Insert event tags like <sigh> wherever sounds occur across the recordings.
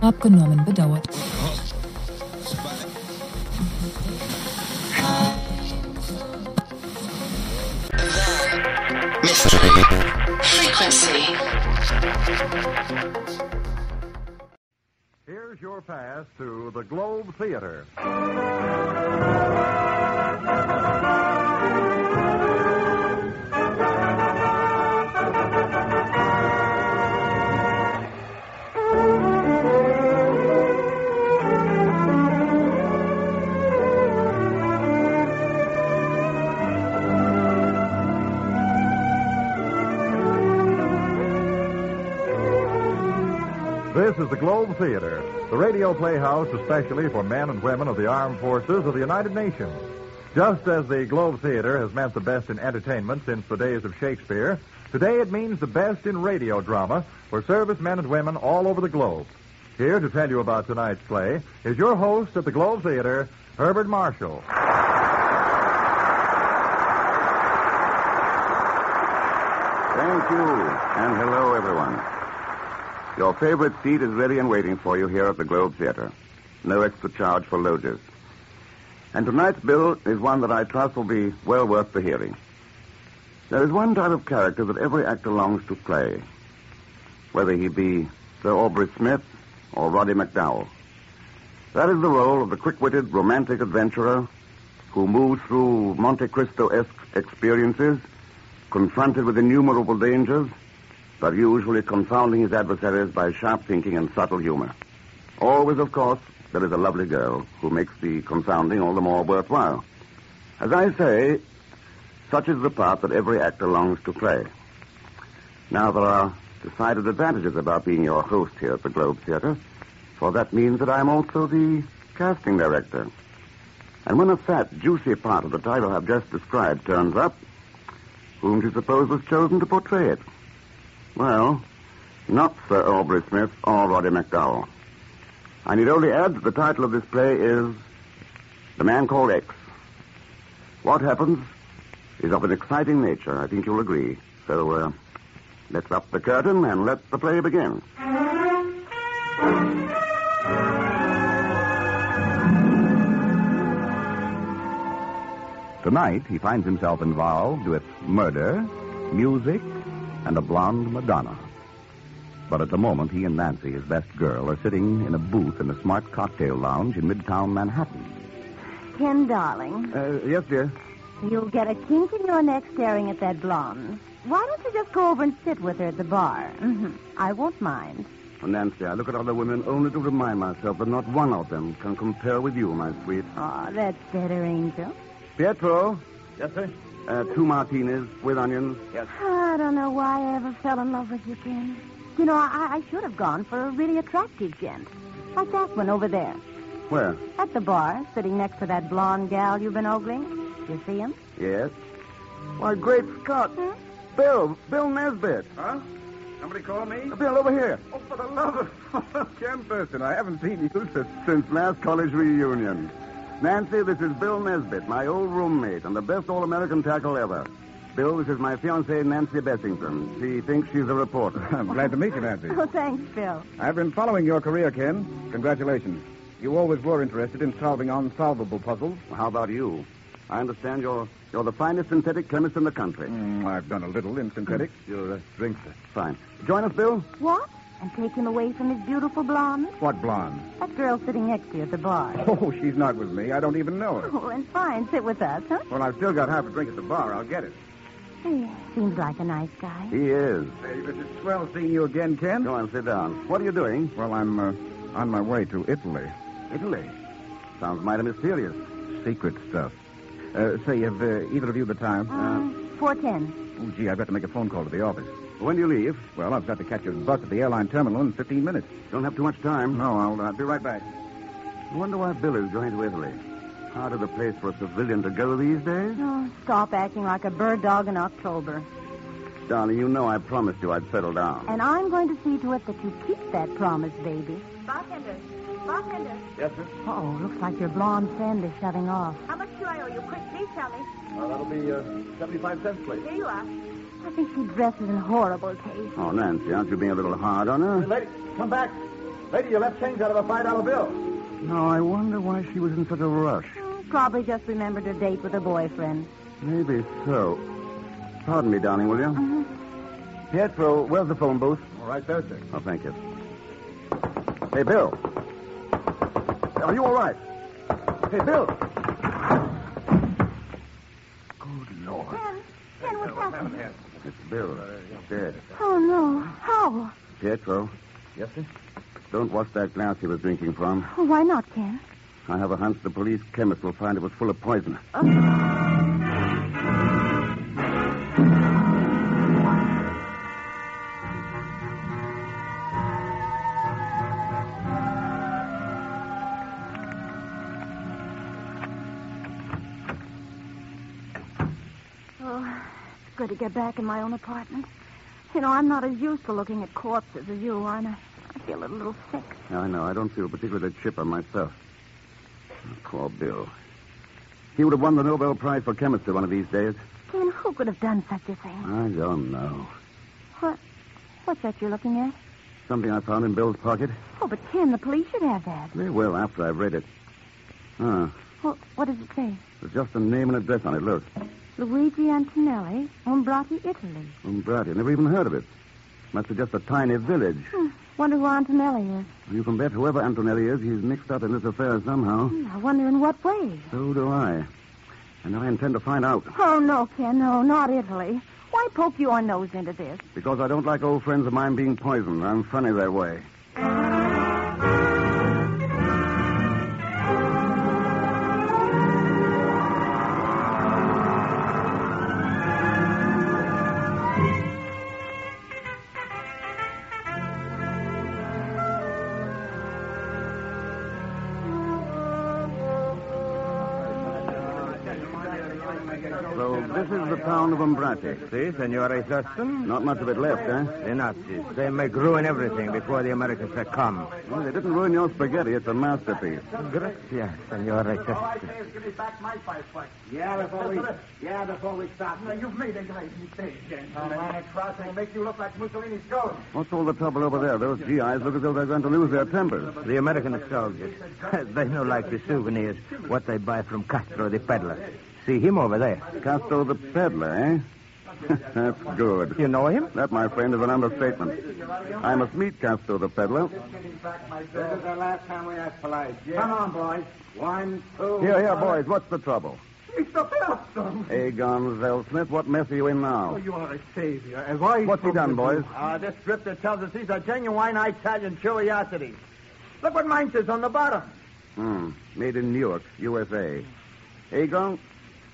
abgenommen bedauert. Frequency. Here's your pass to the Globe Theater. Is the Globe Theater, the radio playhouse especially for men and women of the armed forces of the United Nations. Just as the Globe Theater has meant the best in entertainment since the days of Shakespeare, today it means the best in radio drama for servicemen and women all over the globe. Here to tell you about tonight's play is your host at the Globe Theater, Herbert Marshall. Thank you, and hello, everyone. Your favorite seat is ready and waiting for you here at the Globe Theater. No extra charge for lodgers. And tonight's bill is one that I trust will be well worth the hearing. There is one type of character that every actor longs to play, whether he be Sir Aubrey Smith or Roddy McDowall. That is the role of the quick-witted, romantic adventurer who moves through Monte Cristo-esque experiences, confronted with innumerable dangers, but usually confounding his adversaries by sharp thinking and subtle humor. Always, of course, there is a lovely girl who makes the confounding all the more worthwhile. As I say, such is the part that every actor longs to play. Now, there are decided advantages about being your host here at the Globe Theater, for that means that I'm also the casting director. And when a fat, juicy part of the title I've just described turns up, whom do you suppose was chosen to portray it? Well, not Sir Aubrey Smith or Roddy McDowall. I need only add that the title of this play is The Man Called X. What happens is of an exciting nature, I think you'll agree. So, uh, let's up the curtain and let the play begin. Tonight, he finds himself involved with murder, music, and a blonde Madonna. But at the moment, he and Nancy, his best girl, are sitting in a booth in a smart cocktail lounge in Midtown Manhattan. Ken, darling, Uh, yes, dear. you'll get a kink in your neck staring at that blonde. Why don't you just go over and sit with her at the bar? hmm I won't mind. Nancy, I look at other women only to remind myself that not one of them can compare with you, my sweet. Oh, that's better, Angel. Pietro, Yes, sir? Uh, two martinis with onions. Yes. I don't know why I ever fell in love with you, Ken. You know, I, I should have gone for a really attractive gent. Like that one over there. Where? At the bar, sitting next to that blonde gal you've been ogling. You see him? Yes. Why, great Scott. Hmm? Bill, Bill Nesbit. Huh? Somebody call me? Bill, over here. Oh, for the love of <laughs> Ken Thurston, I haven't seen you since. Since last college reunion. Nancy, this is Bill Nesbit, my old roommate, and the best all-American tackle ever. Bill, this is my fiancée, Nancy Bessington. She thinks she's a reporter. <laughs> I'm glad to meet you, Nancy. Oh, thanks, Bill. I've been following your career, Ken. Congratulations. You always were interested in solving unsolvable puzzles. How about you? I understand you're you're the finest synthetic chemist in the country. Mm, I've done a little in synthetics. Your uh, drinks, fine. Join us, Bill. What? And take him away from his beautiful blonde? What blonde? That girl sitting next to you at the bar. Oh, she's not with me. I don't even know her. Oh, and fine. Sit with us, huh? Well, I've still got half a drink at the bar. I'll get it. He seems like a nice guy. He is. Hey, this is swell seeing you again, Ken. Go on, sit down. What are you doing? Well, I'm uh, on my way to Italy. Italy. Sounds mighty mysterious. Secret stuff. Uh, say, have uh, either of you the time? Um, 410. Oh, gee, I've got to make a phone call to the office. When do you leave? Well, I've got to catch a bus at the airline terminal in 15 minutes. Don't have too much time. No, I'll uh, be right back. I wonder why Bill is going to Italy. Hard of a place for a civilian to go these days. Oh, stop acting like a bird dog in October. Darling, you know I promised you I'd settle down. And I'm going to see to it that you keep that promise, baby. Bartender. Bartender. Yes, sir? Oh, looks like your blonde friend is shutting off. How much do I owe you? Quick, please tell me. Well, that'll be uh, 75 cents, please. Here you are. I think she dresses in horrible taste. Oh, Nancy, aren't you being a little hard on her? Lady, come back. Lady, you left change out of a five dollar bill. Now, I wonder why she was in such a rush. Probably just remembered her date with her boyfriend. Maybe so. Pardon me, darling, will you? Pietro, where's the phone booth? All right there, sir. Oh, thank you. Hey, Bill. Are you all right? Hey, Bill. Good Lord. Ken, Ken, what's happened? It's Bill. Uh, Dead. Oh, no. How? Pietro, Yes, sir? don't wash that glass he was drinking from. Oh, why not, Ken? I have a hunch the police chemist will find it was full of poison. Oh, good to get back in my own apartment. You know, I'm not as used to looking at corpses as you are, and I, I feel a little sick. I know. I don't feel particularly chipper myself. Poor Bill. He would have won the Nobel Prize for chemistry one of these days. Ken, who could have done such a thing? I don't know. What? What's that you're looking at? Something I found in Bill's pocket. Oh, but Ken, the police should have that. They will after I've read it. Ah, Well, what does it say? there's just a name and address on it. Look. Luigi Antonelli, Umbrati, Italy. Umbrati. Never even heard of it. Must be just a tiny village. Hmm. Wonder who Antonelli is. You can bet whoever Antonelli is, he's mixed up in this affair somehow. Hmm, I wonder in what way. So do I. And I intend to find out. Oh, no, Ken, no, not Italy. Why poke your nose into this? Because I don't like old friends of mine being poisoned. I'm funny that way. Is the town of Umbrati. See, Senora Thurston? Not much of it left, eh? The Nazis. They make ruin everything before the Americans succumb. Well, they didn't ruin your spaghetti. It's a masterpiece. Gracias, Senora Thurston. Give me back my flashlight. Yeah, before we, yeah, before we stop. Now, you've made a great mistake, gentlemen. Oh, crossing will make you look like Mussolini's ghost. What's all the trouble over there? Those GIs look as though they're going to lose their tempers. The American soldiers. <laughs> they know like the souvenirs, what they buy from Castro the peddler. See him over there. Castro the peddler, eh? <laughs> That's good. You know him? That, my friend, is an understatement. I must meet Castro the peddler. This is the last time we ask polite. Come on, boys. One, two. Here, here, boys. What's the trouble? Mr. Philipson! Hey, Gonzell Smith, what mess are you in now? Oh, You are a savior. As I What's he done, boys? Uh, this drifter tells us these are genuine Italian curiosities. Look what mine says on the bottom. Hmm. Made in Newark, USA. Agon,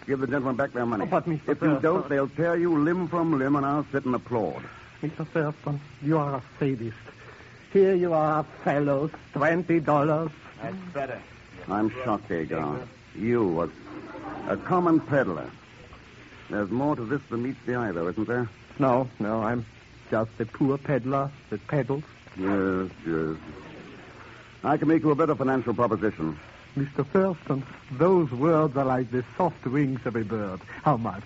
give the gentlemen back their money. Oh, but, Mr. If you don't, they'll tear you limb from limb, and I'll sit and applaud. Mr. Thurston, you are a sadist. Here you are, fellows, twenty dollars. That's better. I'm shocked, Agon. You, a, a common peddler. There's more to this than meets the eye, though, isn't there? No, no, I'm just a poor peddler that peddles. Yes, yes. I can make you a better financial proposition. Mr. Thurston, those words are like the soft wings of a bird. How much?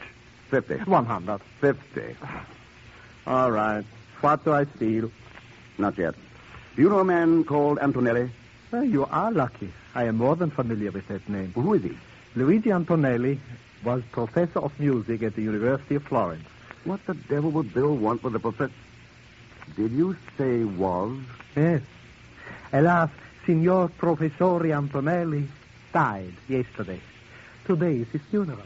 Fifty. One hundred. Fifty. All right. What do I steal? Not yet. Do you know a man called Antonelli? Well, you are lucky. I am more than familiar with that name. Who is he? Luigi Antonelli was professor of music at the University of Florence. What the devil would Bill want with a professor? Did you say was? Yes. Alas, Signor Professore Antonelli died yesterday. Today is his funeral.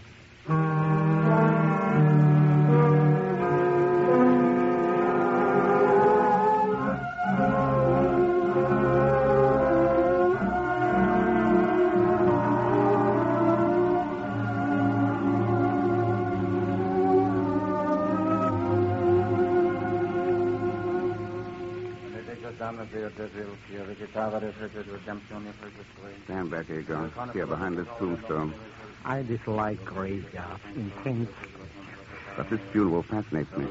Stand back, Agon. Here, behind this tombstone. I dislike graveyards intensely. But this funeral fascinates me.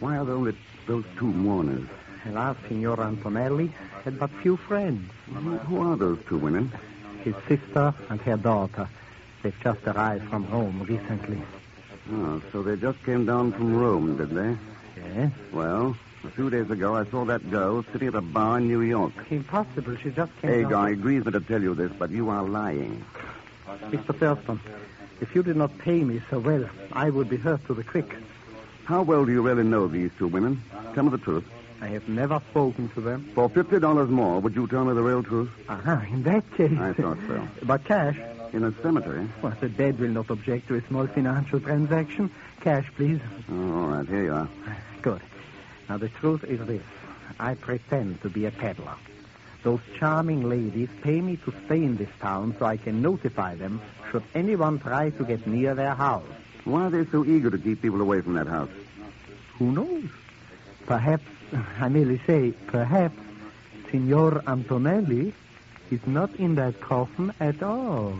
Why are there only those two mourners? Alas, Signor Antonelli had but few friends. Who are those two women? His sister and her daughter. They've just arrived from Rome recently. Oh, so they just came down from Rome, did they? Yes. Well, a few days ago, I saw that girl sitting at a bar in New York. Impossible. She just came Hagar down. agrees me to tell you this, but you are lying. Mr. Thurston, if you did not pay me so well, I would be hurt to the quick. How well do you really know these two women? Tell me the truth. I have never spoken to them. For fifty dollars more, would you tell me the real truth? Aha, in that case. I thought so. But cash? In a cemetery? Well, the dead will not object to a small financial transaction. Cash, please. Oh, all right, here you are. Good. Now, the truth is this. I pretend to be a peddler. Those charming ladies pay me to stay in this town so I can notify them should anyone try to get near their house. Why are they so eager to keep people away from that house? Who knows? Perhaps, I merely say, perhaps Signor Antonelli is not in that coffin at all.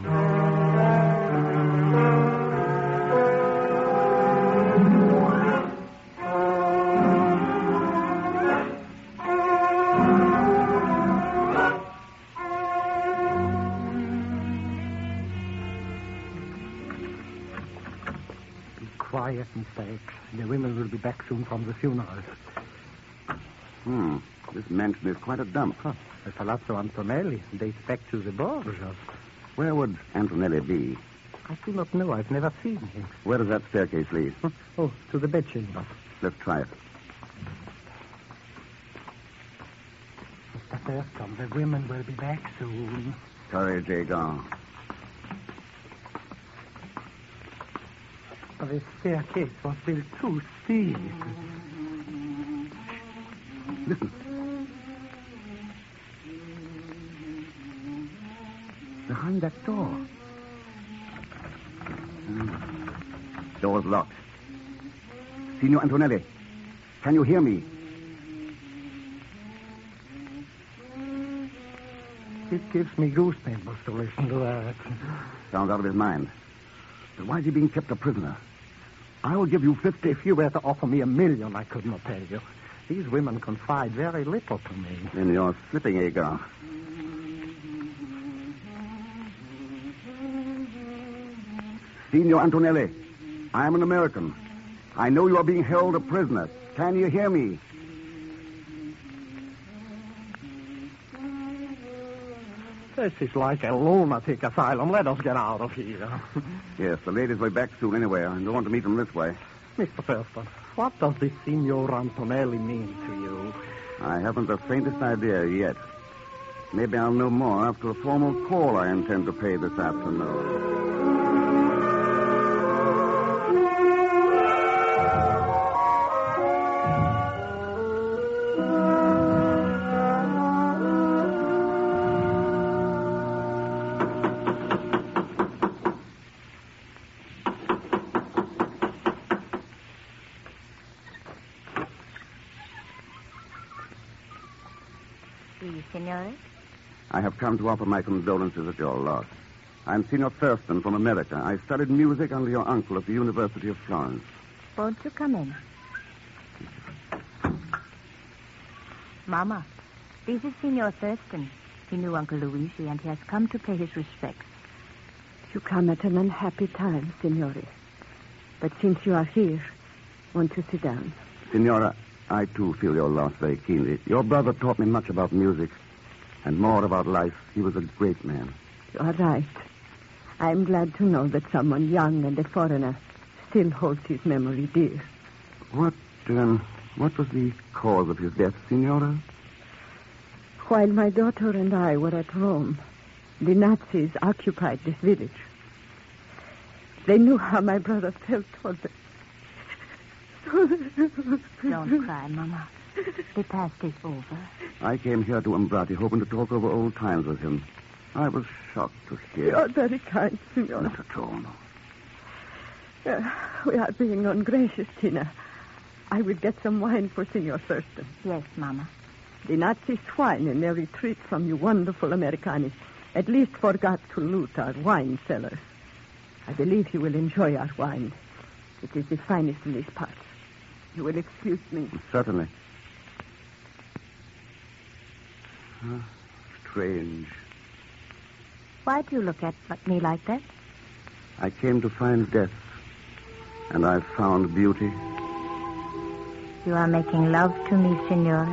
Will be back soon from the funeral. Hmm. This mansion is quite a dump. Huh. The Palazzo Antonelli dates back to the Borgias. Where would Antonelli be? I do not know. I've never seen him. Where does that staircase lead? Huh. Oh, to the bedchamber. Let's try it. Mr. Thurston, the women will be back soon. Courage, Hagar. The staircase was built too steep. Listen. Behind that door. Hmm. Door's locked. Signor Antonelli, can you hear me? It gives me goosebumps to listen to that. Sounds out of his mind. But why is he being kept a prisoner? I will give you fifty. If you were to offer me a million, I could not tell you. These women confide very little to me. Then you're slipping, Hagar. Signor Antonelli, I am an American. I know you are being held a prisoner. Can you hear me? This is like a lunatic asylum. Let us get out of here. <laughs> Yes, the ladies will be back soon anyway. I don't want to meet them this way. Mr. Thurston, what does this Signor Antonelli mean to you? I haven't the faintest idea yet. Maybe I'll know more after a formal call I intend to pay this afternoon. Offer my condolences at your loss. I'm Signor Thurston from America. I studied music under your uncle at the University of Florence. Won't you come in? Mama, this is Signor Thurston. He knew Uncle Luigi, and he has come to pay his respects. You come at an unhappy time, Signore. But since you are here, won't you sit down? Signora, I too feel your loss very keenly. Your brother taught me much about music and more about life. He was a great man. You are right. I am glad to know that someone young and a foreigner still holds his memory dear. What, um, what was the cause of his death, Signora? While my daughter and I were at Rome, the Nazis occupied this village. They knew how my brother felt toward them. Don't cry, Mama. The past is over. I came here to Umbrati hoping to talk over old times with him. I was shocked to hear. You're very kind, Signora. Not at all. Uh, we are being ungracious, Tina. I will get some wine for Signor Thurston. Yes, Mama. The Nazi swine in their retreat from you wonderful Americani at least forgot to loot our wine cellars. I believe you will enjoy our wine. It is the finest in these parts. You will excuse me. Certainly. Huh, strange. Why do you look at me like that? I came to find death, and I found beauty. You are making love to me, Signore.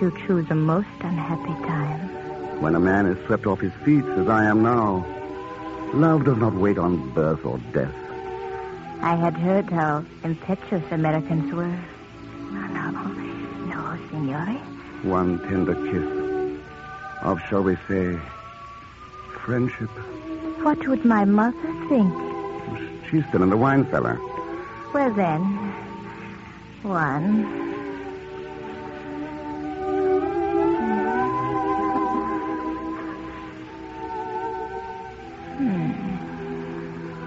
You choose a most unhappy time. When a man is swept off his feet, as I am now, love does not wait on birth or death. I had heard how impetuous Americans were. No, no, no, Signore. One tender kiss of, shall we say, friendship. What would my mother think? She's still in the wine cellar. Well, then, one.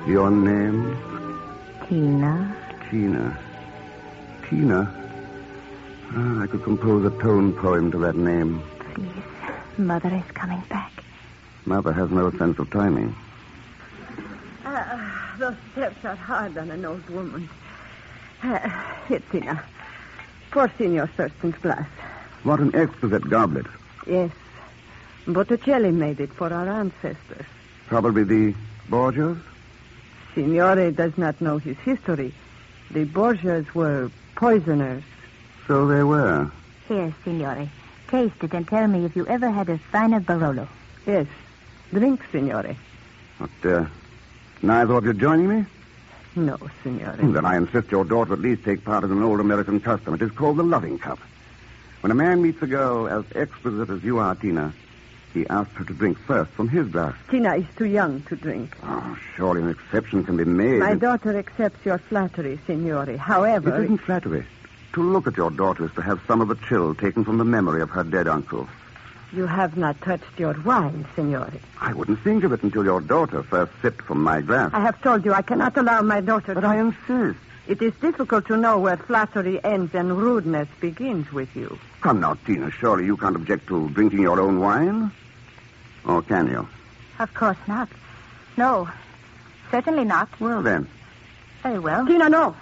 Your name? Tina. Tina. Tina? Ah, I could compose a tone poem to that name. Please. Mother is coming back. Mother has no sense of timing. Uh, those steps are hard on an old woman. Uh, here, Tina. Pour Senor Thurston's glass. What an exquisite goblet. Yes. Botticelli made it for our ancestors. Probably the Borgias? Signore does not know his history. The Borgias were poisoners. So they were. Here, Signore. Taste it and tell me if you ever had a finer Barolo. Yes. Drink, Signore. What, uh, neither of you joining me? No, Signore. Then I insist your daughter at least take part in an old American custom. It is called the loving cup. When a man meets a girl as exquisite as you are, Tina, he asks her to drink first from his glass. Tina is too young to drink. Oh, surely an exception can be made. My daughter accepts your flattery, Signore. However... It isn't flattery. To look at your daughter is to have some of the chill taken from the memory of her dead uncle. You have not touched your wine, Signore. I wouldn't think of it until your daughter first sipped from my glass. I have told you I cannot allow my daughter But to... I insist. It is difficult to know where flattery ends and rudeness begins with you. Come now, Tina. Surely you can't object to drinking your own wine? Or can you? Of course not. No. Certainly not. Well, then. Very well. Tina, no.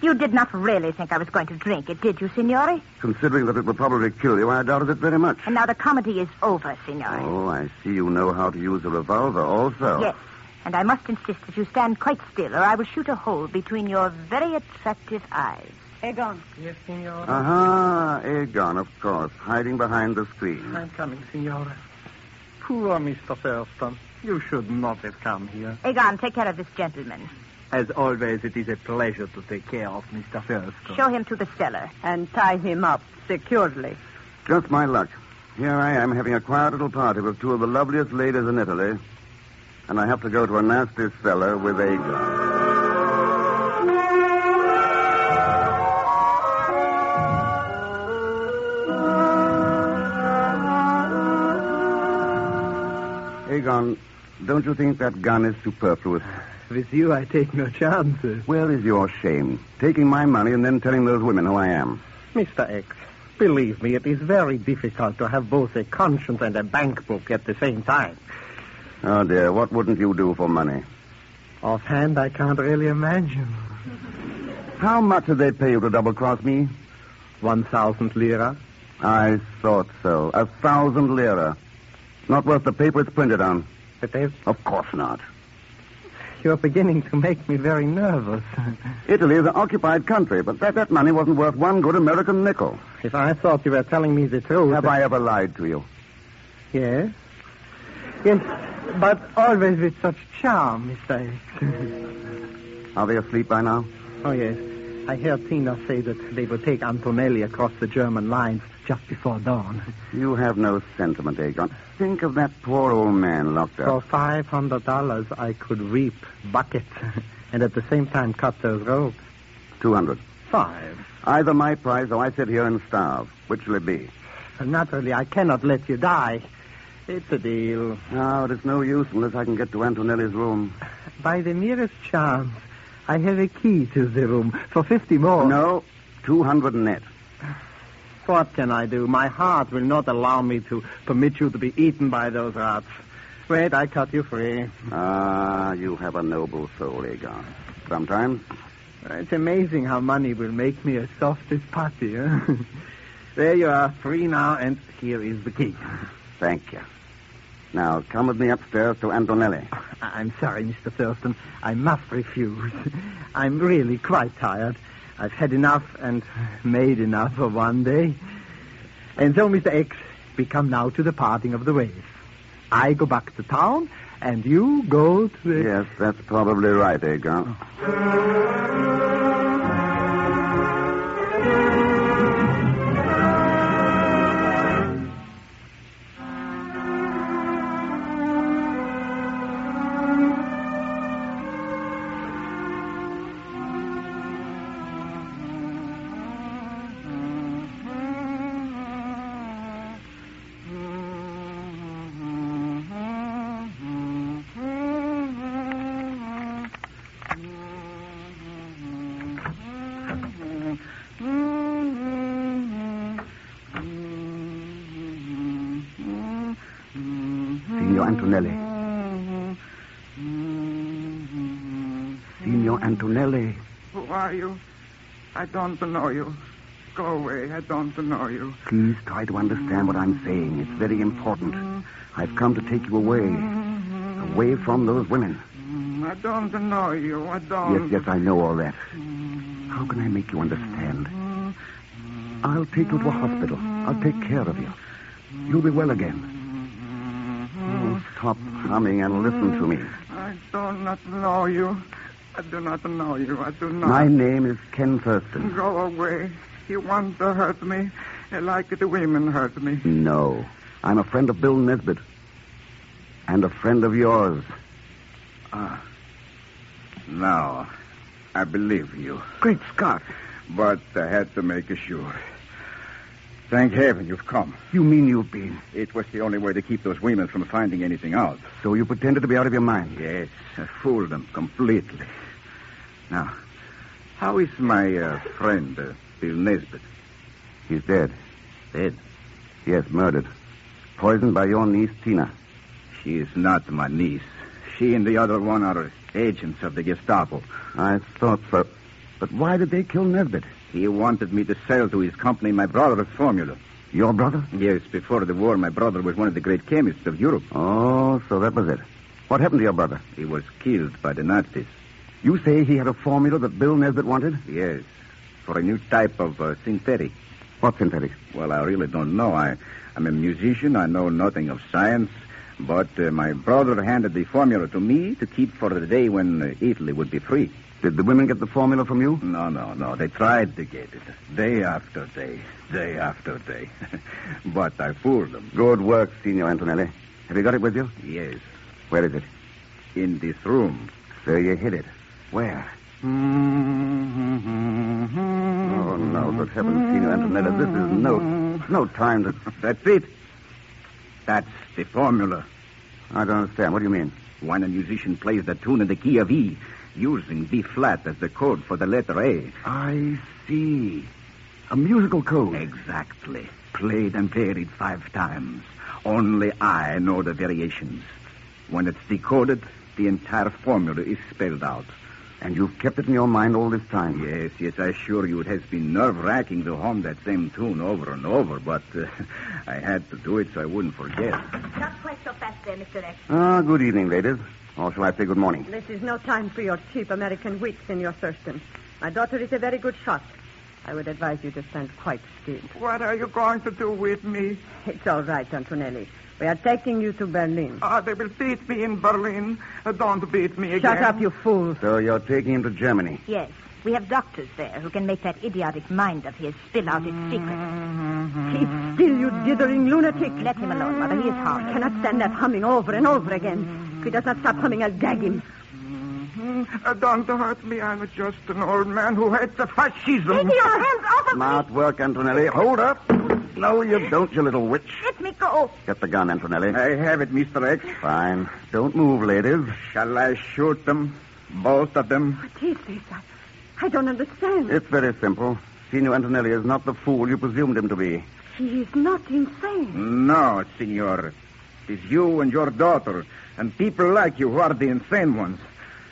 You did not really think I was going to drink it, did you, Signore? Considering that it would probably kill you, I doubted it very much. And now the comedy is over, Signore. Oh, I see you know how to use a revolver also. Yes. And I must insist that you stand quite still, or I will shoot a hole between your very attractive eyes. Egon. Yes, Signore. Aha, Egon, of course, hiding behind the screen. I'm coming, Signore. Poor Mr. Thurston. You should not have come here. Egon, take care of this gentleman. As always, it is a pleasure to take care of Mr. Thurston. Show him to the cellar. And tie him up securely. Just my luck. Here I am having a quiet little party with two of the loveliest ladies in Italy, and I have to go to a nasty cellar with Aegon. Aegon, don't you think that gun is superfluous? <sighs> With you, I take no chances. Where is your shame? Taking my money and then telling those women who I am. Mr. X, believe me, it is very difficult to have both a conscience and a bank book at the same time. Oh, dear, what wouldn't you do for money? Offhand, I can't really imagine. How much did they pay you to double cross me? One thousand lira. I thought so. A thousand lira. Not worth the paper it's printed on. But they've... Of course not. You're beginning to make me very nervous. <laughs> Italy is an occupied country, but that, that money wasn't worth one good American nickel. if I thought you were telling me the truth... Have I ever lied to you? Yes. Yes, but always with such charm, Mr. Are they asleep by now? oh, yes. I heard Tina say that they would take Antonelli across the German lines just before dawn. You have no sentiment, Aegon. Think of that poor old man locked up. For five hundred dollars, I could reap buckets <laughs> and at the same time cut those ropes. Two hundred. Five. Either my prize or I sit here and starve. Which will it be? Naturally, I cannot let you die. It's a deal. No, it is no use unless I can get to Antonelli's room. By the merest chance, I have a key to the room for fifty more. No, two hundred net. What can I do? My heart will not allow me to permit you to be eaten by those rats. Wait, I cut you free. Ah, you have a noble soul, Aegon. Sometimes. It's amazing how money will make me as soft as putty. Huh? <laughs> there you are, free now, and here is the key. Thank you. Now, come with me upstairs to Antonelli. <laughs> I'm sorry, Mr. Thurston. I must refuse. <laughs> I'm really quite tired. I've had enough and made enough for one day. And so, Mr. X, we come now to the parting of the ways. I go back to town, and you go to the... Yes, that's probably right, eh, Agar. Signor oh. Antonelli. Who are you? I don't know you. Go away. I don't know you. Please try to understand what I'm saying. It's very important. I've come to take you away. Away from those women. I don't know you. I don't. Yes, yes, I know all that. How can I make you understand? I'll take you to a hospital. I'll take care of you. You'll be well again. Oh, stop humming and listen to me. I do not know you. I do not know you. I do not. My name is Ken Thurston. Go away. You want to hurt me like the women hurt me. No. I'm a friend of Bill Nesbitt. And a friend of yours. Ah. Now, I believe you. Great Scott. But I had to make sure. Thank heaven you've come. You mean you've been? It was the only way to keep those women from finding anything out. So you pretended to be out of your mind? Yes, I fooled them completely. Now, how is my uh, friend, uh, Bill Nesbitt? He's dead. Dead? Yes, murdered. Poisoned by your niece, Tina. She is not my niece. She and the other one are agents of the Gestapo. I thought so. But why did they kill Nesbitt? He wanted me to sell to his company my brother's formula. Your brother? Yes, before the war, my brother was one of the great chemists of Europe. Oh, so that was it. What happened to your brother? He was killed by the Nazis. You say he had a formula that Bill Nesbitt wanted? Yes, for a new type of uh, synthetic. What synthetic? Well, I really don't know. I, I'm a musician. I know nothing of science. But uh, my brother handed the formula to me to keep for the day when uh, Italy would be free. Did the women get the formula from you? No, no, no. They tried to get it. Day after day. Day after day. <laughs> but I fooled them. Good work, Signor Antonelli. Have you got it with you? Yes. Where is it? In this room. So you hid it. Where? Oh, no, good heavens, Signor Antonelli. This is no, no time to... <laughs> That's it. That's the formula. I don't understand. What do you mean? When a musician plays the tune in the key of E, using B flat as the code for the letter A. I see. A musical code. Exactly. Played and varied five times. Only I know the variations. When it's decoded, the entire formula is spelled out. And you've kept it in your mind all this time? Yes, yes, I assure you it has been nerve-wracking to hum that same tune over and over, but uh, <laughs> I had to do it so I wouldn't forget. Not quite so fast there, Mr. X. Ah, good evening, ladies. Or shall I say good morning? This is no time for your cheap American wit, Senor Thurston. My daughter is a very good shot. I would advise you to stand quite still. What are you going to do with me? It's all right, Antonelli. We are taking you to Berlin. Ah, they will beat me in Berlin. Uh, don't beat me again. Shut up, you fool. So you're taking him to Germany? Yes. We have doctors there who can make that idiotic mind of his spill out its secrets. Keep still, you dithering lunatic. Let him alone, Mother. He is I cannot stand that humming over and over again. If he does not stop humming, I'll gag him. Uh, don't hurt me. I'm just an old man who hates the fascism. Take your hands off of me. Smart work, Antonelli. Hold up. No, you don't, you little witch. Let me go. Get the gun, Antonelli. I have it, Mr. X. Fine. Don't move, ladies. Shall I shoot them? Both of them? What is this? I, I don't understand. It's very simple. Signor Antonelli is not the fool you presumed him to be. He is not insane. No, senor. It's you and your daughter, and people like you who are the insane ones.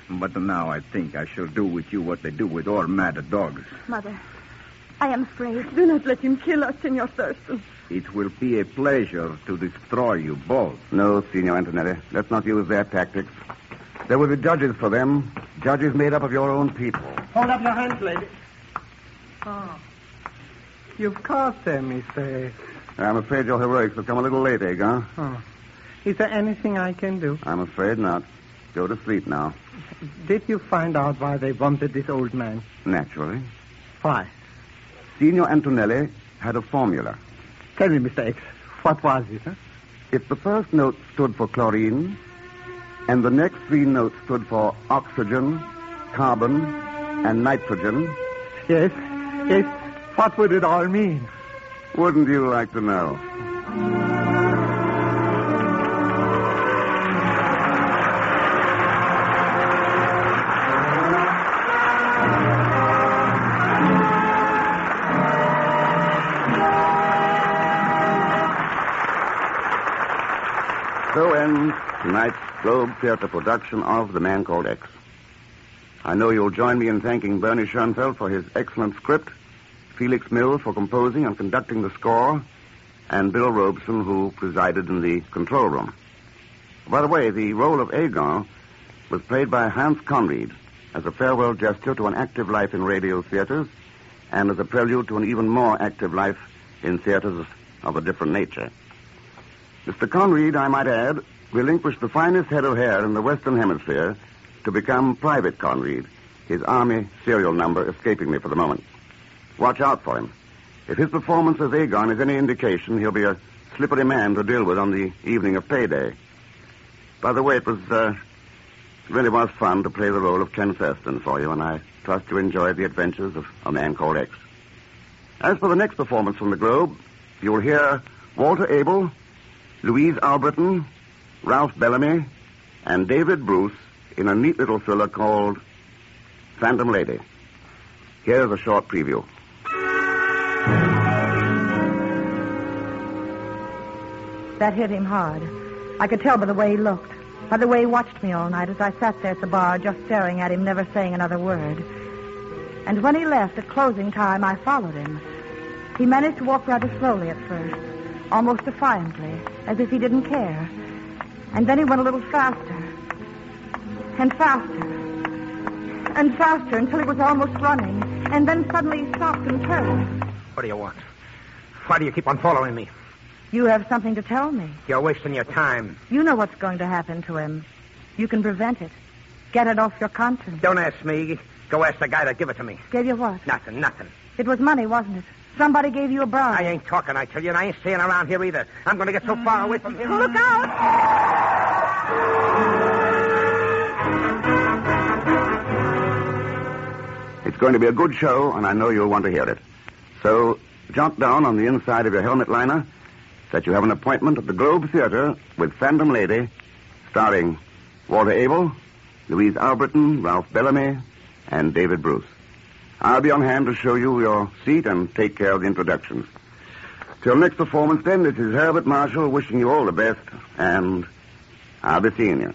But now I think I shall do with you what they do with all mad dogs. Mother, I am afraid. Do not let him kill us, Senor Thurston. It will be a pleasure to destroy you both. No, Signor Antonelli. Let's not use their tactics. There will be judges for them. Judges made up of your own people. Hold up your hands, lady. Oh. You've caught them, Mr. I'm afraid your heroics have come a little late, eh, Agar. Oh. Ah. Is there anything I can do? I'm afraid not. Go to sleep now. Did you find out why they wanted this old man? Naturally. Why? Signor Antonelli had a formula. Tell me, Mr. X, what was it? Huh? If the first note stood for chlorine, and the next three notes stood for oxygen, carbon, and nitrogen, Yes, yes. What would it all mean? wouldn't you like to know? Tonight's Globe Theater production of The Man Called X. I know you'll join me in thanking Bernie Schoenfeld for his excellent script, Felix Mills for composing and conducting the score, and Bill Robeson, who presided in the control room. By the way, the role of Agar was played by Hans Conried as a farewell gesture to an active life in radio theaters and as a prelude to an even more active life in theaters of a different nature. Mr. Conried, I might add, relinquished the finest head of hair in the Western Hemisphere to become Private Conried, his Army serial number escaping me for the moment. Watch out for him. If his performance as Agon is any indication, he'll be a slippery man to deal with on the evening of payday. By the way, it was, uh, really was fun to play the role of Ken Thurston for you, and I trust you enjoyed the adventures of a man called X. As for the next performance from the Globe, you'll hear Walter Abel, Louise Allbritton, Ralph Bellamy, and David Bruce in a neat little thriller called Phantom Lady. Here's a short preview. That hit him hard. I could tell by the way he looked, by the way he watched me all night as I sat there at the bar just staring at him, never saying another word. And when he left at closing time, I followed him. He managed to walk rather slowly at first, almost defiantly, as if he didn't care. And then he went a little faster, and faster, and faster until he was almost running. And then suddenly he stopped and turned. What do you want? Why do you keep on following me? You have something to tell me. You're wasting your time. You know what's going to happen to him. You can prevent it. Get it off your conscience. Don't ask me. Go ask the guy that give it to me. Gave you what? Nothing, nothing. It was money, wasn't it? Somebody gave you a bribe. I ain't talking, I tell you, and I ain't staying around here either. I'm going to get so far away from here. Look out! It's going to be a good show, and I know you'll want to hear it. So, jot down on the inside of your helmet liner that you have an appointment at the Globe Theater with Phantom Lady, starring Walter Abel, Louise Allbritton, Ralph Bellamy, and David Bruce. I'll be on hand to show you your seat and take care of the introductions. Till next performance, then, this is Herbert Marshall wishing you all the best, and I'll be seeing you.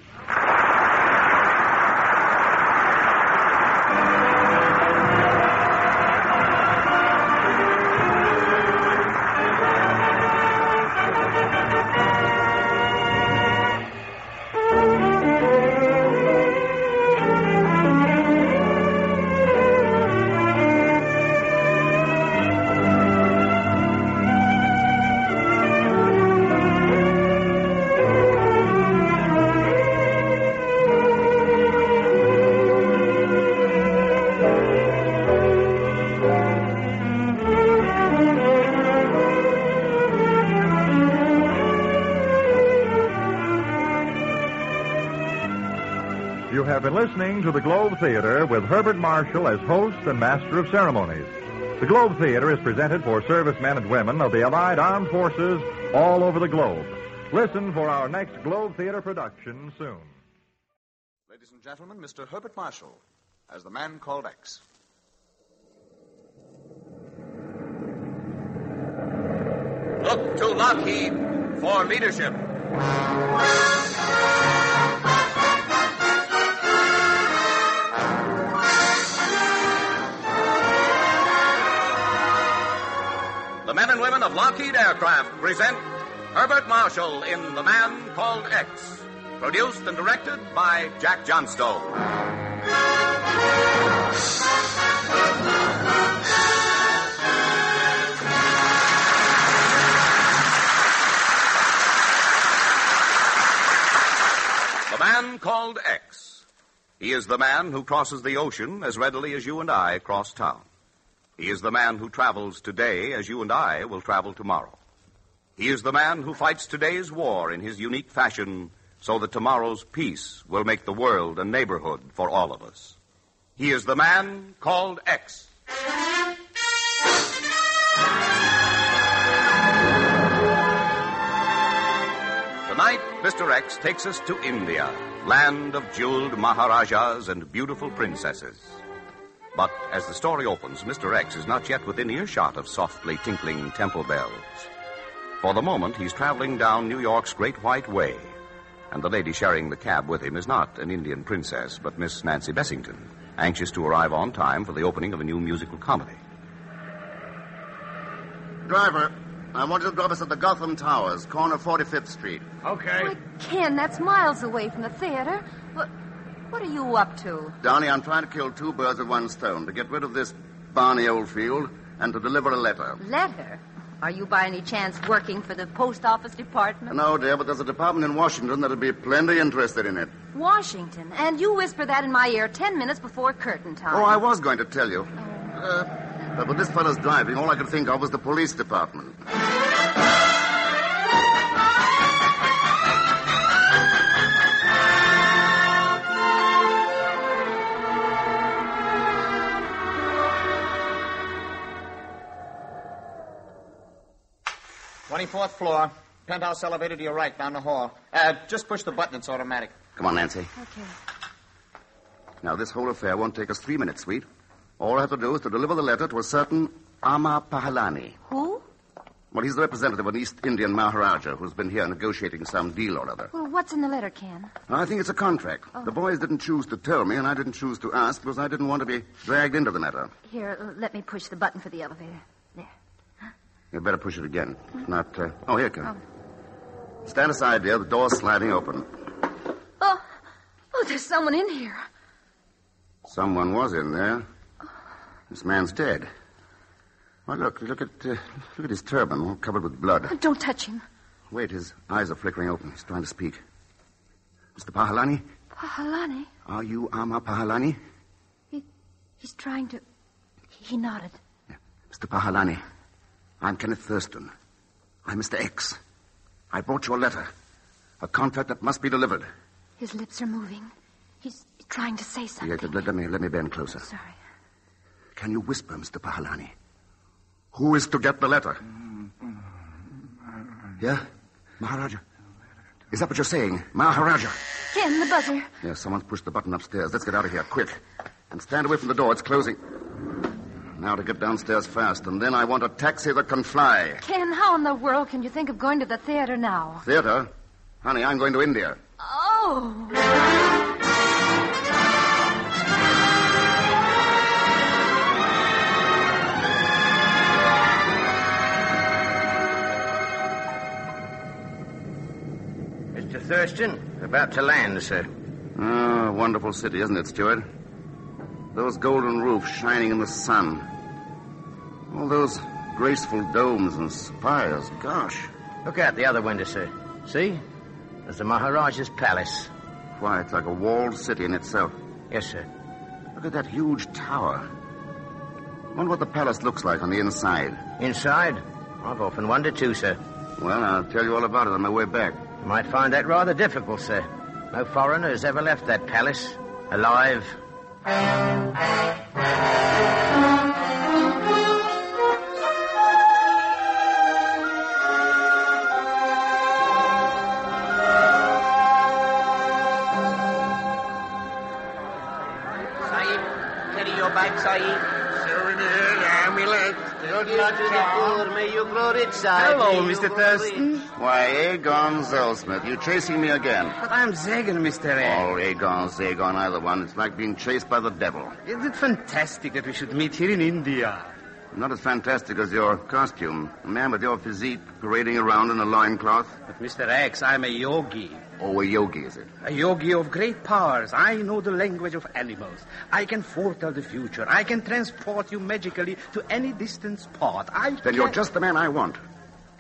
Theater with Herbert Marshall as host and master of ceremonies. The Globe Theater is presented for servicemen and women of the Allied Armed Forces all over the globe. Listen for our next Globe Theater production soon. Ladies and gentlemen, Mr. Herbert Marshall as the man called X. Look to Lockheed for leadership. of Lockheed Aircraft present Herbert Marshall in The Man Called X, produced and directed by Jack Johnstone. The Man Called X. He is the man who crosses the ocean as readily as you and I cross town. He is the man who travels today as you and I will travel tomorrow. He is the man who fights today's war in his unique fashion so that tomorrow's peace will make the world a neighborhood for all of us. He is the man called X. Tonight, Mr. X takes us to India, land of jeweled Maharajas and beautiful princesses. But as the story opens, Mr. X is not yet within earshot of softly tinkling temple bells. For the moment, he's traveling down New York's Great White Way. And the lady sharing the cab with him is not an Indian princess, but Miss Nancy Bessington, anxious to arrive on time for the opening of a new musical comedy. Driver, I want you to drop us at the Gotham Towers, corner 45th Street. Okay. Ken, that's miles away from the theater. What, what are you up to? Downey, I'm trying to kill two birds with one stone to get rid of this Barney Oldfield and to deliver a letter. Letter? Are you by any chance working for the post office department? No, dear, but there's a department in Washington that'd be plenty interested in it. Washington. And you whisper that in my ear ten minutes before curtain time. Oh, I was going to tell you. Uh, but with this fellow's driving, all I could think of was the police department. Twenty-fourth floor. Penthouse elevator to your right, down the hall. Uh, just push the button. It's automatic. Come on, Nancy. Okay. Now, this whole affair won't take us three minutes, sweet. All I have to do is to deliver the letter to a certain Ama Pahalani. Who? Well, he's the representative of an East Indian Maharaja who's been here negotiating some deal or other. Well, what's in the letter, Ken? I think it's a contract. Oh. The boys didn't choose to tell me, and I didn't choose to ask because I didn't want to be dragged into the matter. Here, let me push the button for the elevator. You'd better push it again. If not, uh... oh, here it comes. Stand aside, dear. The door's sliding open. Oh, oh, there's someone in here. Someone was in there. This man's dead. Why, look, look at, uh, look at his turban, all covered with blood. Oh, don't touch him. Wait, his eyes are flickering open. He's trying to speak. Mr. Pahalani? Pahalani. Are you Ama Pahalani? He, He's trying to. He nodded. Mr. Pahalani, I'm Kenneth Thurston. I'm Mr. X. I brought you a letter. A contract that must be delivered. His lips are moving. He's trying to say something. Yeah, let, let me let me bend closer. Sorry. Can you whisper, Mr. Pahalani? Who is to get the letter? Yeah? Maharaja? Is that what you're saying? Maharaja? Ken, the buzzer. Yeah, someone's pushed the button upstairs. Let's get out of here, quick. And stand away from the door. It's closing. Now to get downstairs fast, and then I want a taxi that can fly. Ken, how in the world can you think of going to the theater now? Theater? Honey, I'm going to India. Oh. Mr. Thurston, about to land, sir. Oh, wonderful city, isn't it, Stuart? Those golden roofs shining in the sun. All those graceful domes and spires. Gosh. Look out the other window, sir. See? There's the Maharaja's palace. Why, it's like a walled city in itself. Yes, sir. Look at that huge tower. Wonder what the palace looks like on the inside. Inside? I've often wondered, too, sir. Well, I'll tell you all about it on my way back. You might find that rather difficult, sir. No foreigner has ever left that palace alive. Sahib, carry your bag, Sahib. Souvenir amulet. Good luck to the poor. May you grow rich, Hello, Mr. grow Thurston. Why, Pegon Zellschmidt, You're chasing me again? But I'm Zagon, Mr. X. Oh, Aegon, Zagon, either one. It's like being chased by the devil. Isn't it fantastic that we should meet here in India? Not as fantastic as your costume. A man with your physique parading around in a loincloth. But, Mr. X, I'm a yogi. Oh, a yogi, is it? A yogi of great powers. I know the language of animals. I can foretell the future. I can transport you magically to any distant spot. I Then can... you're just the man I want.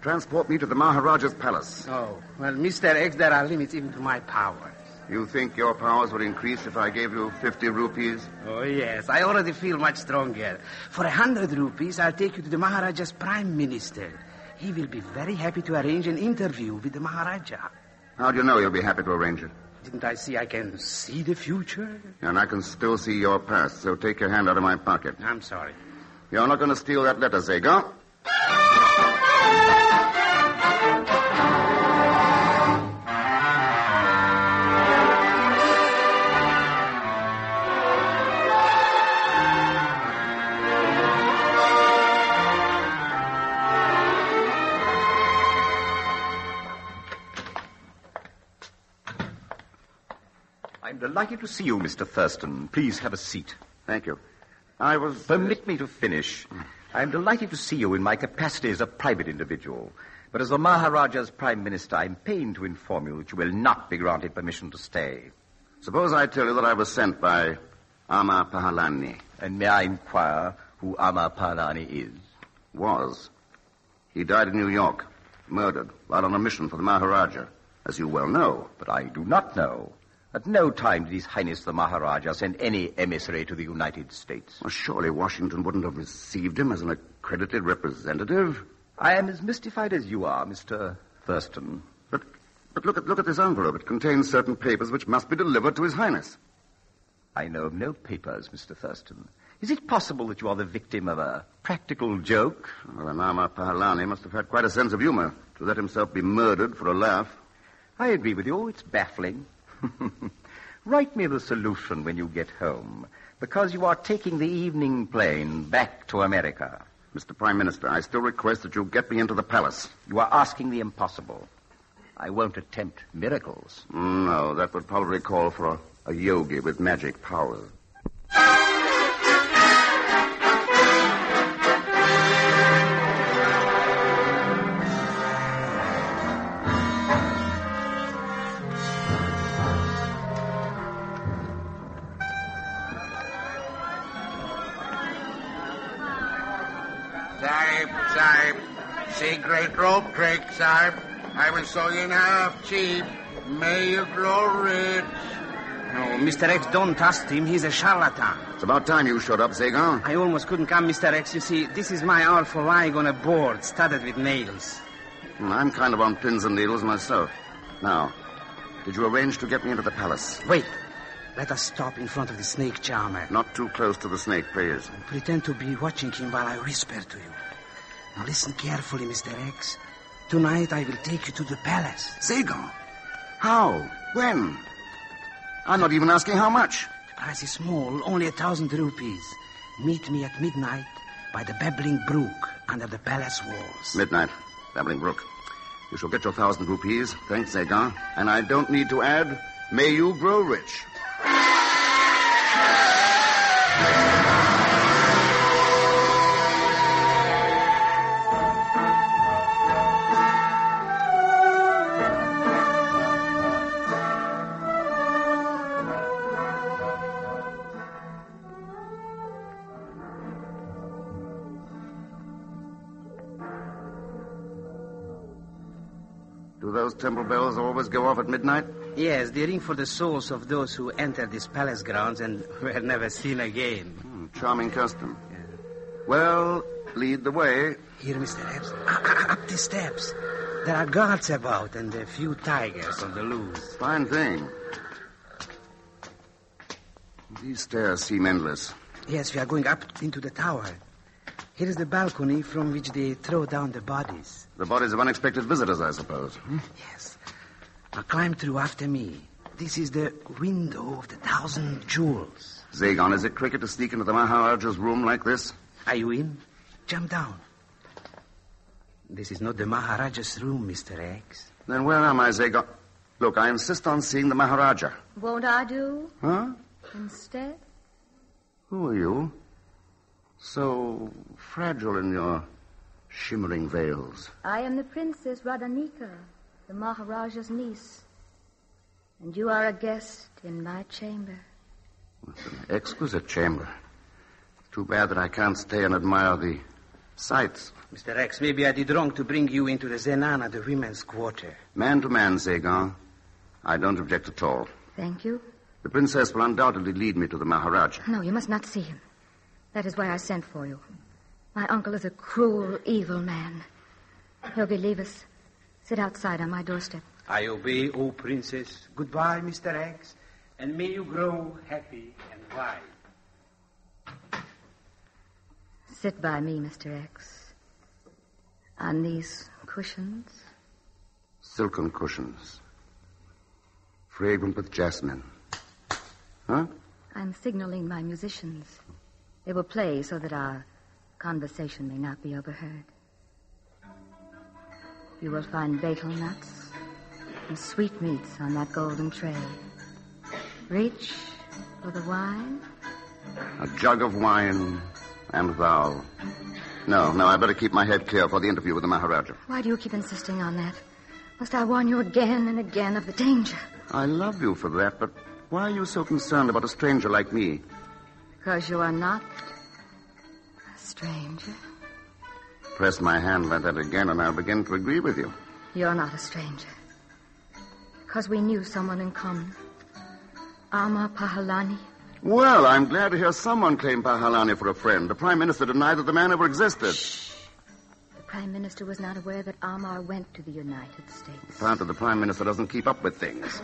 Transport me to the Maharaja's palace. Oh, well, Mr. X, there are limits even to my powers. You think your powers would increase if I gave you 50 rupees? Oh, yes. I already feel much stronger. For a hundred rupees, I'll take you to the Maharaja's prime minister. He will be very happy to arrange an interview with the Maharaja. How do you know he'll be happy to arrange it? Didn't I see I can see the future? And I can still see your past, so take your hand out of my pocket. I'm sorry. You're not going to steal that letter, Zagar. Delighted to see you, Mr. Thurston. Please have a seat. Thank you. I was. Uh, Permit me to finish. I'm delighted to see you in my capacity as a private individual. But as the Maharaja's Prime Minister, I'm pained to inform you that you will not be granted permission to stay. Suppose I tell you that I was sent by Ama Pahalani. And may I inquire who Ama Pahalani is? Was. He died in New York, murdered, while on a mission for the Maharaja, as you well know. But I do not know. At no time did His Highness the Maharaja send any emissary to the United States. Well, surely Washington wouldn't have received him as an accredited representative. I am as mystified as you are, Mr. Thurston. But, but look at look at this envelope. It contains certain papers which must be delivered to His Highness. I know of no papers, Mr. Thurston. Is it possible that you are the victim of a practical joke? Well, then Ama Pahalani must have had quite a sense of humor to let himself be murdered for a laugh. I agree with you. It's baffling. <laughs> Write me the solution when you get home, because you are taking the evening plane back to America. Mr. Prime Minister, I still request that you get me into the palace. You are asking the impossible. I won't attempt miracles. Mm, no, that would probably call for a, a yogi with magic powers. Great rope. I will sew you in half cheap. May you grow rich. No, Mr. X, don't trust him. He's a charlatan. It's about time you showed up, Zagar. I almost couldn't come, Mr. X. You see, this is my hour for lying on a board studded with nails. Hmm, I'm kind of on pins and needles myself. Now, did you arrange to get me into the palace? Wait. Let us stop in front of the snake charmer. Not too close to the snake, please. Pretend to be watching him while I whisper to you. Now listen carefully, Mr. X. Tonight I will take you to the palace. Zagar? How? When? I'm not even asking how much. The price is small, only a thousand rupees. Meet me at midnight by the babbling brook under the palace walls. Midnight, Babbling Brook. You shall get your thousand rupees. Thanks, Zagar. And I don't need to add, may you grow rich. Temple bells always go off at midnight? Yes, they ring for the souls of those who entered these palace grounds and <laughs> were never seen again. Hmm, charming custom. Well, lead the way. Here, Mr. X. Up the steps. There are guards about and a few tigers on the loose. Fine thing. These stairs seem endless. Yes, we are going up into the tower. Here is the balcony from which they throw down the bodies. The bodies of unexpected visitors, I suppose. Hmm? Yes. Now climb through after me. This is the window of the thousand jewels. Zagon, is it cricket to sneak into the Maharaja's room like this? Are you in? Jump down. This is not the Maharaja's room, Mr. X. Then where am I, Zagon? Look, I insist on seeing the Maharaja. Won't I do Huh? instead? Who are you? So fragile in your shimmering veils. I am the Princess Radhanika, the Maharaja's niece. And you are a guest in my chamber. It's an exquisite chamber. Too bad that I can't stay and admire the sights. Mr. X, maybe I did wrong to bring you into the Zenana, the women's quarter. Man to man, Zagon. I don't object at all. Thank you. The princess will undoubtedly lead me to the Maharaj. No, you must not see him. That is why I sent for you. My uncle is a cruel, evil man. Yogi, leave us. Sit outside on my doorstep. I obey, O princess. Goodbye, Mr. X, and may you grow happy and wise. Sit by me, Mr. X. On these cushions. Silken cushions. Fragrant with jasmine. Huh? I'm signaling my musicians. They will play so that our conversation may not be overheard. You will find betel nuts and sweetmeats on that golden tray. Reach for the wine. A jug of wine and thou. No, no, I better keep my head clear for the interview with the Maharaja. Why do you keep insisting on that? Must I warn you again and again of the danger? I love you for that, but why are you so concerned about a stranger like me? Because you are not a stranger. Press my hand like that again, and I'll begin to agree with you. You're not a stranger. Because we knew someone in common. Amar Pahalani. Well, I'm glad to hear someone claim Pahalani for a friend. The Prime Minister denied that the man ever existed. Shh. The Prime Minister was not aware that Amar went to the United States. Apparently, the Prime Minister doesn't keep up with things.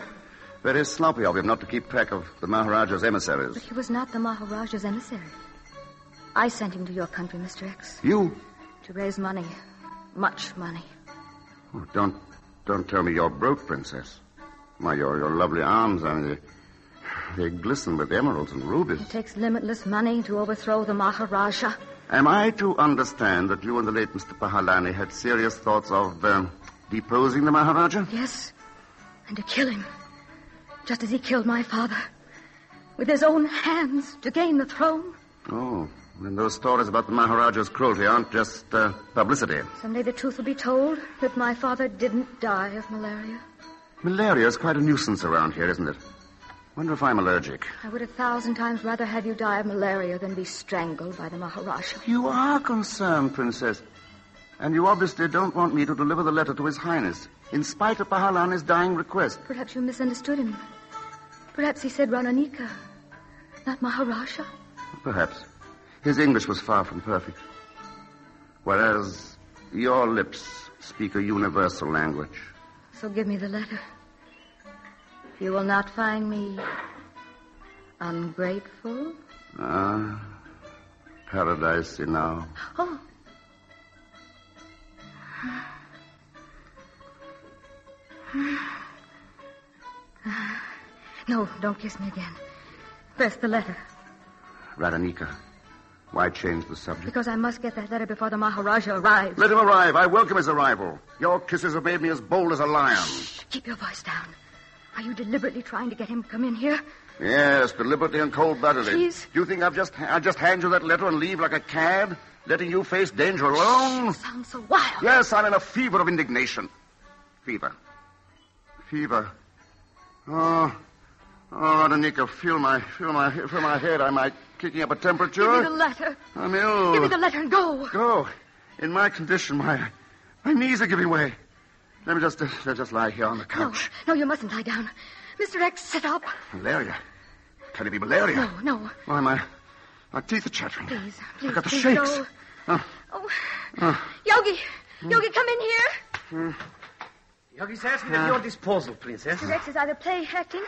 Very sloppy of him not to keep track of the Maharaja's emissaries. But he was not the Maharaja's emissary. I sent him to your country, Mr. X, You? to raise money. Much money. Oh, don't, don't tell me you're broke, Princess. Why, your, your lovely arms, I mean, they, they glisten with emeralds and rubies. It takes limitless money to overthrow the Maharaja. Am I to understand that you and the late Mr. Pahalani had serious thoughts of um, deposing the Maharaja? Yes, and to kill him. Just as he killed my father. With his own hands to gain the throne. Oh, then those stories about the Maharaja's cruelty aren't just uh, publicity. Someday the truth will be told that my father didn't die of malaria. Malaria is quite a nuisance around here, isn't it? Wonder if I'm allergic. I would a thousand times rather have you die of malaria than be strangled by the Maharaja. You are concerned, Princess. And you obviously don't want me to deliver the letter to His Highness, in spite of Pahalani's dying request. Perhaps you misunderstood him. Perhaps he said Radanika, not Maharaja. Perhaps. His English was far from perfect. Whereas your lips speak a universal language. So give me the letter. You will not find me ungrateful. Ah, paradise now. Oh. <sighs> No, don't kiss me again. Press the letter. Radanika, why change the subject? Because I must get that letter before the Maharaja arrives. Let him arrive. I welcome his arrival. Your kisses have made me as bold as a lion. Keep your voice down. Are you deliberately trying to get him to come in here? Yes, deliberately and cold-bloodedly. Please. Do you think I've just I just hand you that letter and leave like a cad, letting you face danger alone? Sounds so wild. Yes, I'm in a fever of indignation. Fever. Fever. Oh, oh, Radanika, feel my, feel my, feel my head. Am I kicking up a temperature? Give me the letter. I'm ill. Give me the letter and go. Go. In my condition, my, my knees are giving way. Let me just, uh, just lie here on the couch. no, no, you mustn't lie down. Mr. X, sit up. Malaria. Can it be malaria? No, no. Why, my, my teeth are chattering. Please, please. I got the please shakes. Go. Uh, Oh, uh, Yogi, Yogi, come in here. Yogi says me at your disposal, Princess. Mr. X is either play acting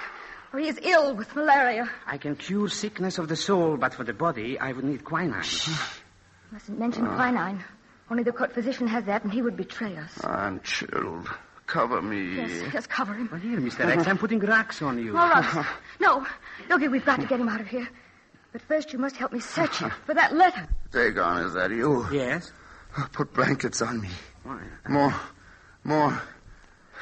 or he is ill with malaria. I can cure sickness of the soul, but for the body, I would need quinine. Mustn't mention Ah. quinine. Only the court physician has that, and he would betray us. I'm chilled. Cover me. Yes, yes, cover him. Well, here, Mr. X, I'm putting racks on you. All right. <laughs> No, Yogi, we've got to get him out of here. But first, you must help me search it for that letter. Zagon, is that you? Yes? Put blankets on me. Why? More. More.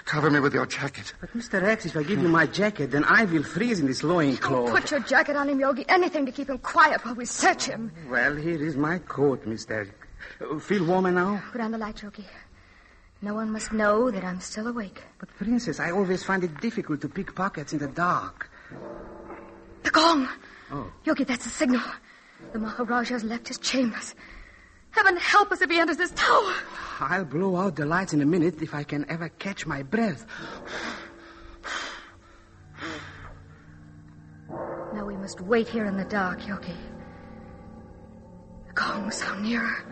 Cover me with your jacket. But, Mr. X, if I give you my jacket, then I will freeze in this loin cloth. Put your jacket on him, Yogi. Anything to keep him quiet while we search him. Well, here is my coat, Mr. Uh, feel warmer now? Put on the light, Yogi. No one must know that I'm still awake. But, Princess, I always find it difficult to pick pockets in the dark. The gong. Oh. Yogi, that's a signal. The Maharaja's left his chambers. Heaven help us if he enters this tower. I'll blow out the lights in a minute if I can ever catch my breath. Now we must wait here in the dark, Yogi. The gongs sound nearer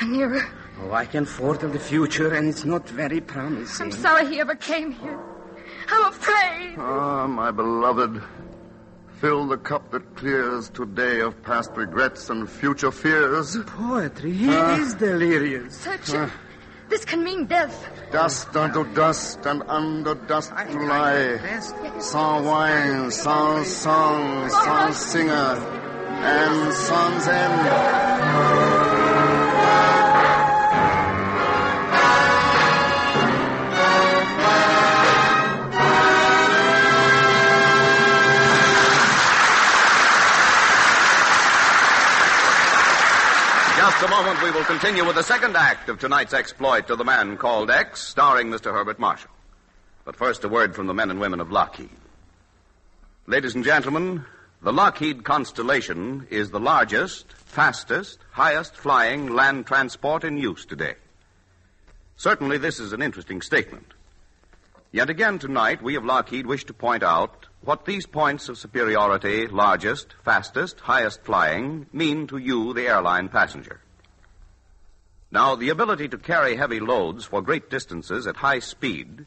and nearer. Oh, I can foretell the future, and it's not very promising. I'm sorry he ever came here. I'm afraid. Ah, my beloved, fill the cup that clears today of past regrets and future fears. Poetry, he Ah. is delirious. Search him. This can mean death. Dust unto dust and under dust to lie. Sans wine, sans song, sans singer, and sans end. Just a moment, we will continue with the second act of tonight's exploit to the man called X, starring Mr. Herbert Marshall. But first, a word from the men and women of Lockheed. Ladies and gentlemen, the Lockheed Constellation is the largest, fastest, highest flying land transport in use today. Certainly, this is an interesting statement. Yet again tonight, we of Lockheed wish to point out what these points of superiority, largest, fastest, highest flying, mean to you, the airline passenger. Now, the ability to carry heavy loads for great distances at high speed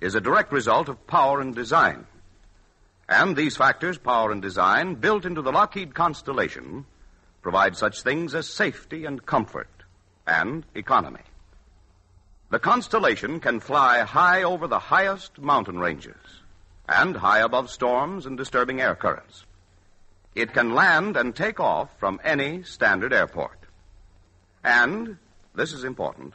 is a direct result of power and design. And these factors, power and design, built into the Lockheed Constellation, provide such things as safety and comfort and economy. The Constellation can fly high over the highest mountain ranges and high above storms and disturbing air currents. It can land and take off from any standard airport. And, this is important,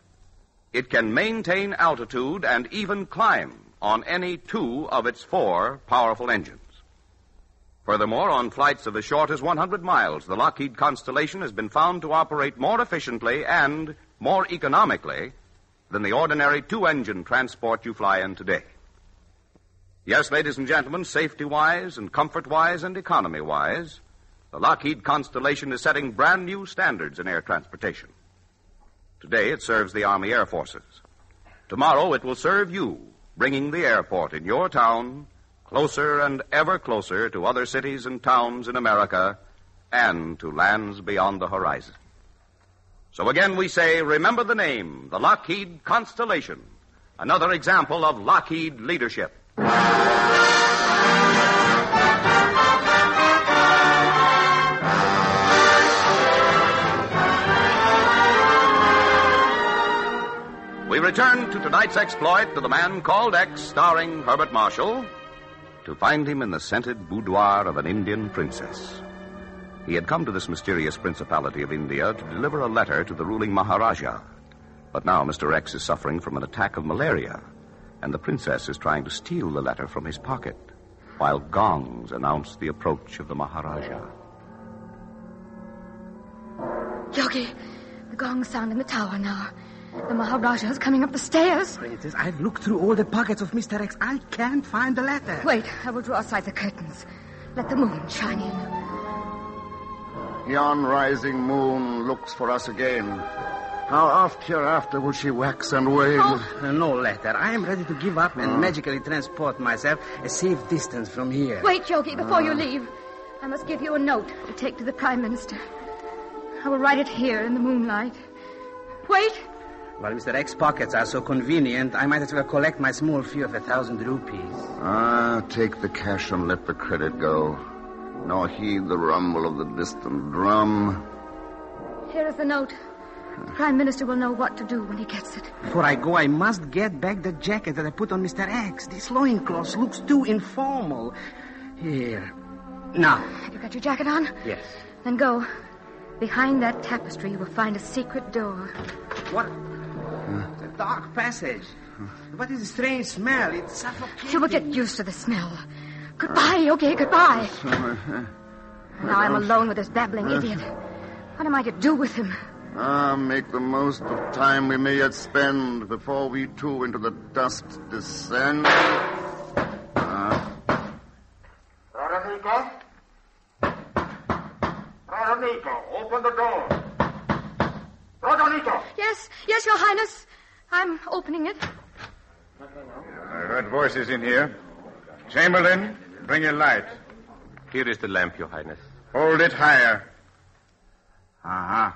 it can maintain altitude and even climb on any two of its four powerful engines. Furthermore, on flights of as short as 100 miles, the Lockheed Constellation has been found to operate more efficiently and more economically than the ordinary two engine transport you fly in today. Yes, ladies and gentlemen, safety wise and comfort wise and economy wise, the Lockheed Constellation is setting brand new standards in air transportation. Today it serves the Army Air Forces. Tomorrow it will serve you, bringing the airport in your town closer and ever closer to other cities and towns in America and to lands beyond the horizon. So again we say, remember the name, the Lockheed Constellation, another example of Lockheed leadership. We return to tonight's exploit to the man called X, starring Herbert Marshall, to find him in the scented boudoir of an Indian princess. He had come to this mysterious principality of India to deliver a letter to the ruling Maharaja. But now Mr. X is suffering from an attack of malaria, and the princess is trying to steal the letter from his pocket, while gongs announce the approach of the Maharaja. Yogi, the gongs sound in the tower now. The Maharaja is coming up the stairs. Princess, I've looked through all the pockets of Mr. X. I can't find the letter. Wait, I will draw aside the curtains. Let the moon shine in. Yon rising moon looks for us again. How oft hereafter will she wax and wane? Uh, no letter. I am ready to give up and Oh. magically transport myself a safe distance from here. Wait, Yogi, before Ah. you leave. I must give you a note to take to the Prime Minister. I will write it here in the moonlight. Wait, While Mr. X's pockets are so convenient, I might as well collect my small fee of a thousand rupees. Ah, take the cash and let the credit go. Nor heed the rumble of the distant drum. here is the note. The Prime Minister will know what to do when he gets it. Before I go, I must get back the jacket that I put on Mr. X. This loincloth looks too informal. Here. Now. Have you got your jacket on? Yes. Then go. Behind that tapestry, you will find a secret door. What? A dark passage. What is the strange smell? It's suffocating. You will get used to the smell. Goodbye, Yogi, goodbye. <laughs> Now I'm alone with this babbling idiot. What am I to do with him? Ah, make the most of time we may yet spend before we too into the dust descend. Ah, Veronica? Veronica, open the door. Veronica! Yes, yes, Your Highness. I'm opening it. I heard voices in here. Chamberlain, bring a light. Here is the lamp, Your Highness. Hold it higher. Uh-huh.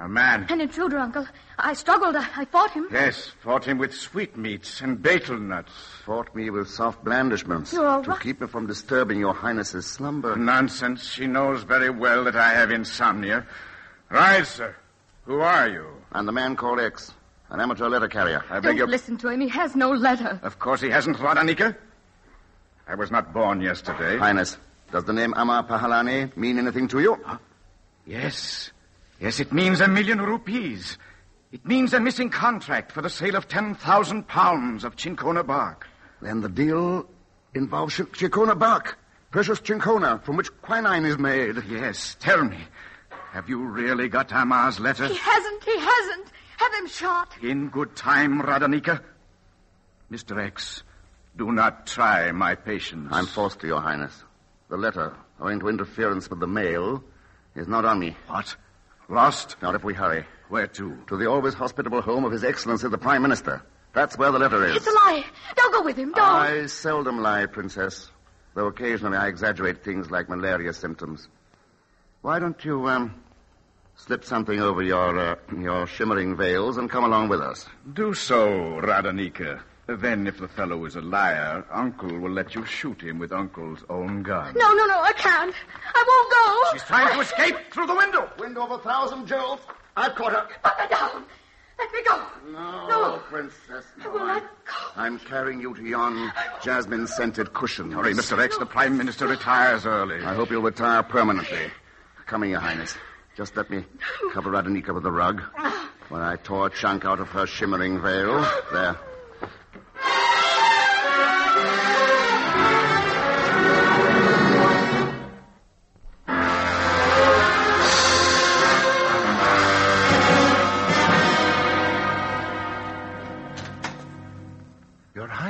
A man. An intruder, Uncle. I struggled. I, I fought him. Yes, fought him with sweetmeats and betel nuts. Fought me with soft blandishments. You're all to right. keep me from disturbing your highness's slumber. Nonsense. She knows very well that I have insomnia. Rise, sir. Who are you? I'm the man called X, an amateur letter carrier. I beg Don't your... listen to him. He has no letter. Of course he hasn't, Radanika. I was not born yesterday. Highness, does the name Amar Pahalani mean anything to you? Yes. Yes, it means a million rupees. It means a missing contract for the sale of 10,000 pounds of Cinchona bark. Then the deal involves Ch- Cinchona bark. Precious Cinchona, from which quinine is made. Yes, tell me. Have you really got Amar's letter? He hasn't. He hasn't. Have him shot. In good time, Radanika. Mr. X, do not try my patience. I'm forced to, Your Highness. The letter, owing to interference with the mail, is not on me. What? Lost? Not if we hurry. Where to? To the always hospitable home of His Excellency the Prime Minister. That's where the letter is. It's a lie. Don't go with him. Don't. I seldom lie, Princess. Though occasionally I exaggerate things like malaria symptoms. Why don't you, um, slip something over your, uh, your shimmering veils and come along with us? Do so, Radanika. Then, if the fellow is a liar, Uncle will let you shoot him with Uncle's own gun. No, no, no. I can't. I won't go. She's trying to escape through the window. Window of a thousand jewels. I've caught her. Put her down. Let me go. No, No. Princess. No, I will not go. I'm carrying you to yon jasmine-scented cushion. Hurry, Mr. X. The Prime Minister retires early. I hope you'll retire permanently. Come here, Your Highness. Just let me cover Radanika with the rug. Ah. When I tore a chunk out of her shimmering veil. There.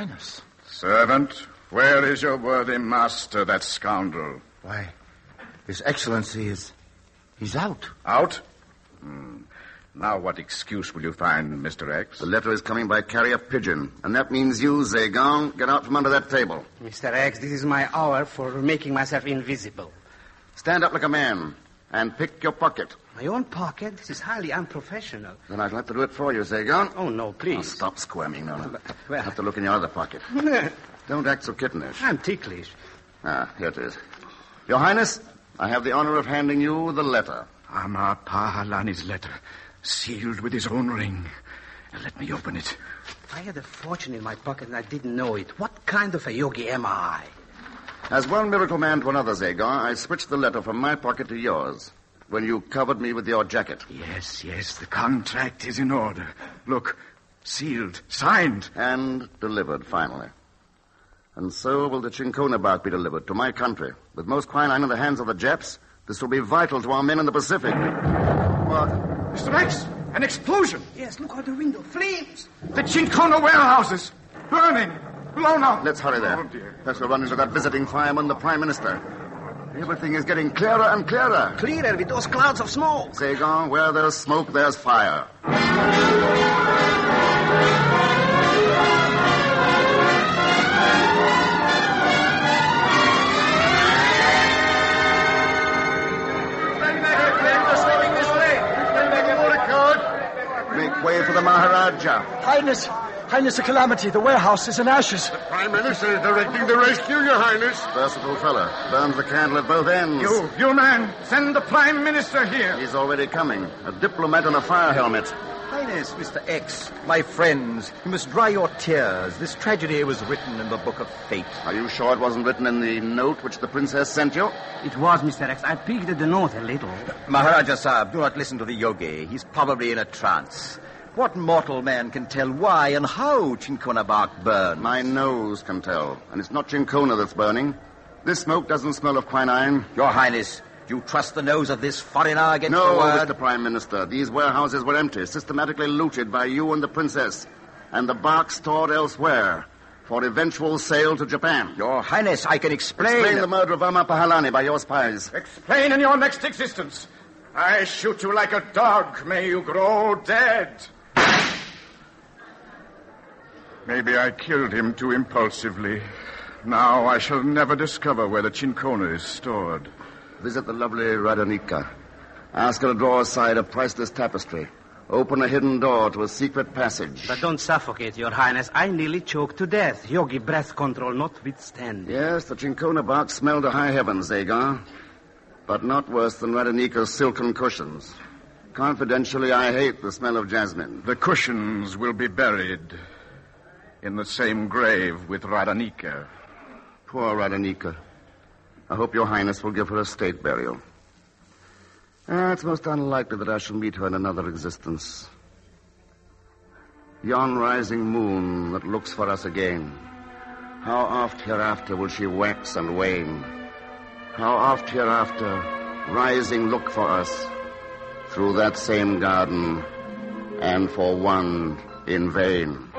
Highness. Servant, where is your worthy master, that scoundrel? Why, His Excellency is. He's out. Out? Hmm. Now, what excuse will you find, Mr. X? The letter is coming by carrier pigeon, and that means you, Zagon, get out from under that table. Mr. X, this is my hour for making myself invisible. Stand up like a man and pick your pocket. My own pocket? This is highly unprofessional. Then I'd like to do it for you, Zagon. Oh, no, Oh, please. stop squirming, no, no. Well- have to look in your other pocket. <laughs> Don't act so kittenish. I'm ticklish. Ah, here it is. Your Highness, I have the honor of handing you the letter. Amar Pahalani's letter, sealed with his own ring. Let me open it. I had a fortune in my pocket and I didn't know it. What kind of a yogi am I? As one miracle man to another, Zagon, I switched the letter from my pocket to yours when you covered me with your jacket. Yes, yes, the contract is in order. Look, sealed, signed. And delivered, finally. And so will the Cinchona bark be delivered to my country. With most quinine in the hands of the Japs, this will be vital to our men in the Pacific. What? Mr. X, an explosion. Yes, look out the window. Flames! The Chinkona warehouses, burning, blown up. Let's hurry there. Oh, dear. Perhaps we'll run into that visiting fireman, the Prime Minister. Everything is getting clearer and clearer. Clearer with those clouds of smoke. Zagon, where there's smoke, there's fire. Make way for the Maharaja. Highness, Highness, a calamity. The warehouse is in ashes. Prime Minister is directing the rescue, Your Highness. Versatile fella. Burns the candle at both ends. You, you man, send the Prime Minister here. He's already coming. A diplomat in a fire helmet. Highness, Mr. X, my friends, you must dry your tears. This tragedy was written in the book of fate. Are you sure it wasn't written in the note which the princess sent you? It was, Mr. X. I peeked at the note a little. Maharaja Sahib, do not listen to the yogi. He's probably in a trance. What mortal man can tell why and how Cinchona bark burned? My nose can tell. And it's not Cinchona that's burning. This smoke doesn't smell of quinine. Your Highness, you trust the nose of this foreigner against No, the word? Mr. Prime Minister. These warehouses were empty, systematically looted by you and the princess. And the bark stored elsewhere for eventual sale to Japan. Your Highness, I can explain. Explain the murder of Amma Pahalani by your spies. Explain in your next existence. I shoot you like a dog. May you grow dead. Maybe I killed him too impulsively. Now I shall never discover where the Cinchona is stored. Visit the lovely Radanika. Ask her to draw aside a priceless tapestry. Open a hidden door to a secret passage. But don't suffocate, Your Highness. I nearly choked to death. Yogi breath control notwithstanding. Yes, the Cinchona box smelled to high heavens, Agar. But not worse than Radanika's silken cushions. Confidentially, I hate the smell of jasmine. The cushions will be buried in the same grave with Radanika. Poor Radanika. I hope your highness will give her a state burial. Ah, it's most unlikely that I shall meet her in another existence. Yon rising moon that looks for us again. How oft hereafter will she wax and wane? How oft hereafter, rising look for us through that same garden, and for one in vain.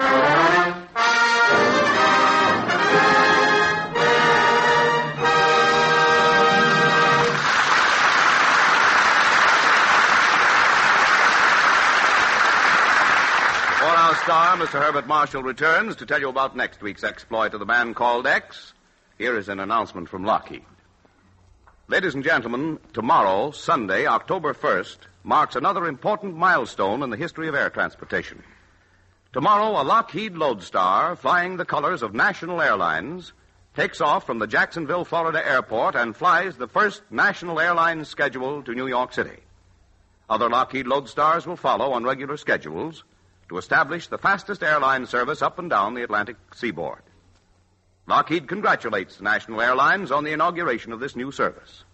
Star, Mr. Herbert Marshall returns to tell you about next week's exploit of the man called X. Here is an announcement from Lockheed. Ladies and gentlemen, tomorrow, Sunday, October 1st, marks another important milestone in the history of air transportation. Tomorrow, a Lockheed Lodestar flying the colors of national airlines takes off from the Jacksonville, Florida airport and flies the first national Airlines schedule to New York City. Other Lockheed Lodestars will follow on regular schedules to establish the fastest airline service up and down the Atlantic seaboard. Lockheed congratulates national airlines on the inauguration of this new service.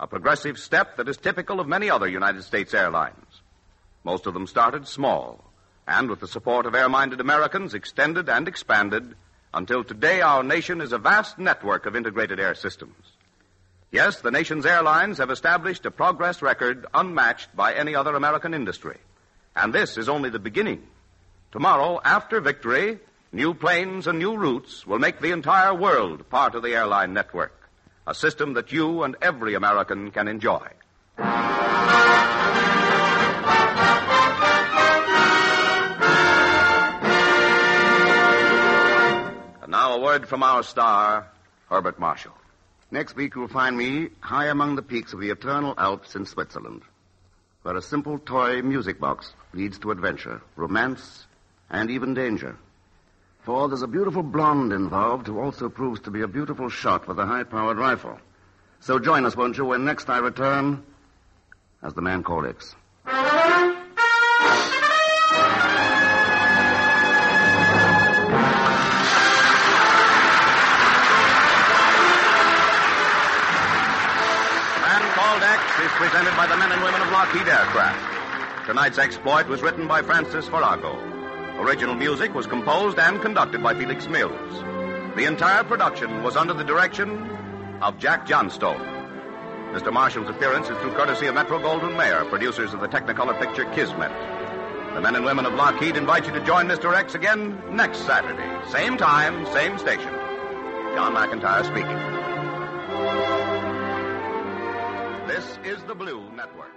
A progressive step that is typical of many other United States airlines. Most of them started small, and with the support of air minded Americans, extended and expanded until today our nation is a vast network of integrated air systems. Yes, the nation's airlines have established a progress record unmatched by any other American industry. And this is only the beginning. Tomorrow, after victory, new planes and new routes will make the entire world part of the airline network, a system that you and every American can enjoy. And now a word from our star, Herbert Marshall. Next week, you'll find me high among the peaks of the eternal Alps in Switzerland, where a simple toy music box leads to adventure, romance, and even danger. For there's a beautiful blonde involved who also proves to be a beautiful shot with a high powered rifle. So join us, won't you, when next I return as the man called presented by the men and women of Lockheed Aircraft. Tonight's exploit was written by Francis Farago. Original music was composed and conducted by Felix Mills. The entire production was under the direction of Jack Johnstone. Mr. Marshall's appearance is through courtesy of Metro Goldwyn Mayer, producers of the Technicolor picture Kismet. The men and women of Lockheed invite you to join Mr. X again next Saturday. Same time, same station. John McIntyre speaking. This is the Blue Network.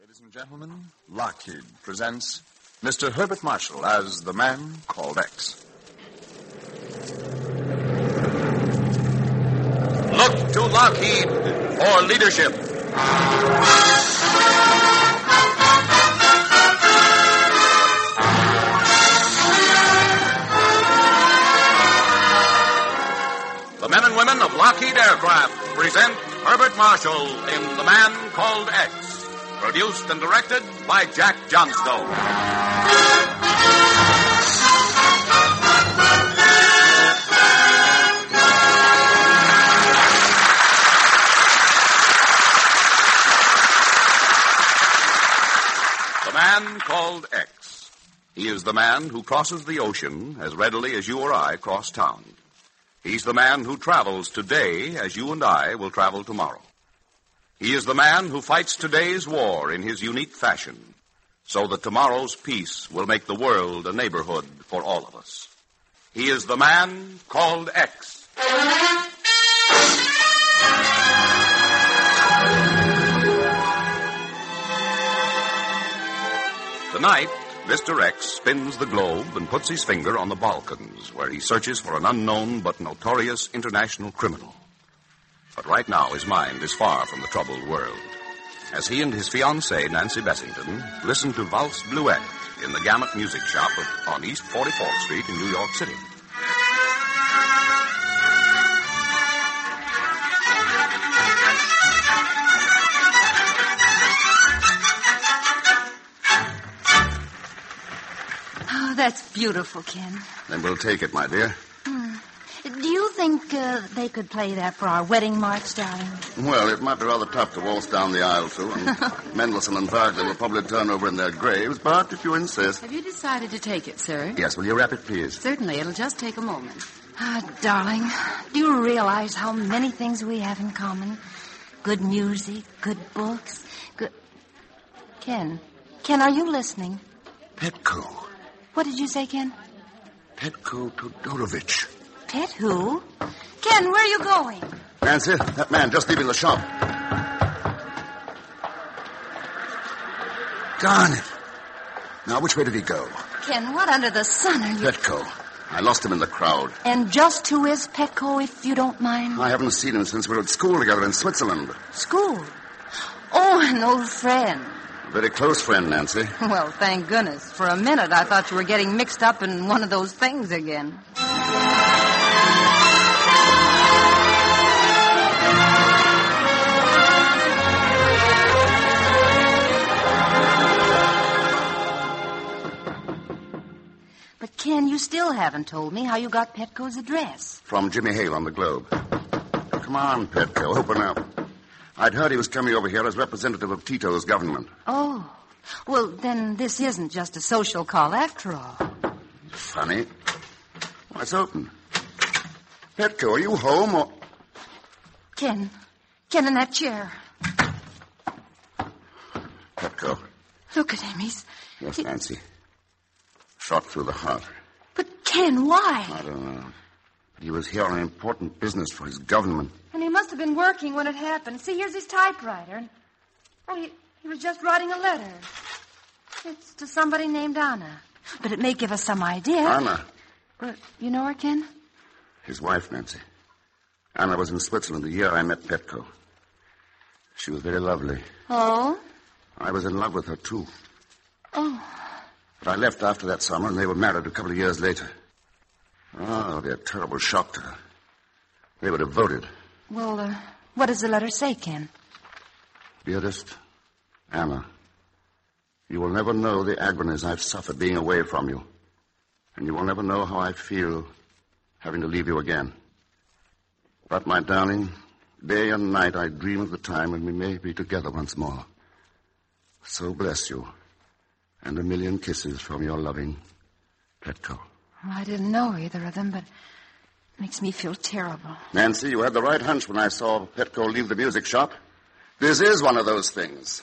Ladies and gentlemen, Lockheed presents Mr. Herbert Marshall as the man called X. Look to Lockheed for leadership. The men and women of Lockheed Aircraft present Herbert Marshall in The Man Called X, produced and directed by Jack Johnstone. The man called X. He is the man who crosses the ocean as readily as you or I cross town. He's the man who travels today as you and I will travel tomorrow. He is the man who fights today's war in his unique fashion, so that tomorrow's peace will make the world a neighborhood for all of us. He is the man called X. Tonight, Mr. X spins the globe and puts his finger on the Balkans, where he searches for an unknown but notorious international criminal. But right now, his mind is far from the troubled world. As he and his fiancée, Nancy Bessington, listen to Valse Bluette in the Gamut Music Shop on East 44th Street in New York City. That's beautiful, Ken. Then we'll take it, my dear. Hmm. Do you think uh, they could play that for our wedding march, darling? Well, it might be rather tough to waltz down the aisle to, and <laughs> Mendelssohn and Wagner will probably turn over in their graves, but if you insist. Have you decided to take it, sir? Yes, will you wrap it, please? Certainly. It'll just take a moment. Ah, darling, do you realize how many things we have in common? Good music, good books, good. Ken, Ken, are you listening? Petko. What did you say, Ken? Petko Todorovich. Pet who? Ken, where are you going? Nancy, that man just leaving the shop. Darn it. Now, which way did he go? Ken, what under the sun are you? Petko. I lost him in the crowd. And just who is Petko, if you don't mind? I haven't seen him since we were at school together in Switzerland. School? Oh, an old friend. Very close friend, Nancy. <laughs> Well, thank goodness. For a minute, I thought you were getting mixed up in one of those things again. But, Ken, you still haven't told me how you got Petko's address. From Jimmy Hale on the Globe. Come on, Petko, open up. I'd heard he was coming over here as representative of Tito's government. Oh. Well, then this isn't just a social call after all. Funny. Why, it's open. Petko, are you home or... Ken. Ken in that chair. Petko. Look at him. He's. Yes, Nancy. Shot through the heart. But, Ken, why? I don't know. But he was here on important business for his government. And he must have been working when it happened. See, here's his typewriter. Oh, he, he was just writing a letter. It's to somebody named Anna. But it may give us some idea. Anna. But you know her, Ken? His wife, Nancy. Anna was in Switzerland the year I met Petko. She was very lovely. Oh? I was in love with her, too. Oh. But I left after that summer, and they were married a couple of years later. Oh, it'll be a terrible shock to her. They were devoted. Well, uh, what does the letter say, Ken? Dearest Anna, you will never know the agonies I've suffered being away from you. And you will never know how I feel having to leave you again. But, my darling, day and night I dream of the time when we may be together once more. So bless you. And a million kisses from your loving Petko. I didn't know either of them, but makes me feel terrible. Nancy, you had the right hunch when I saw Petko leave the music shop. This is one of those things.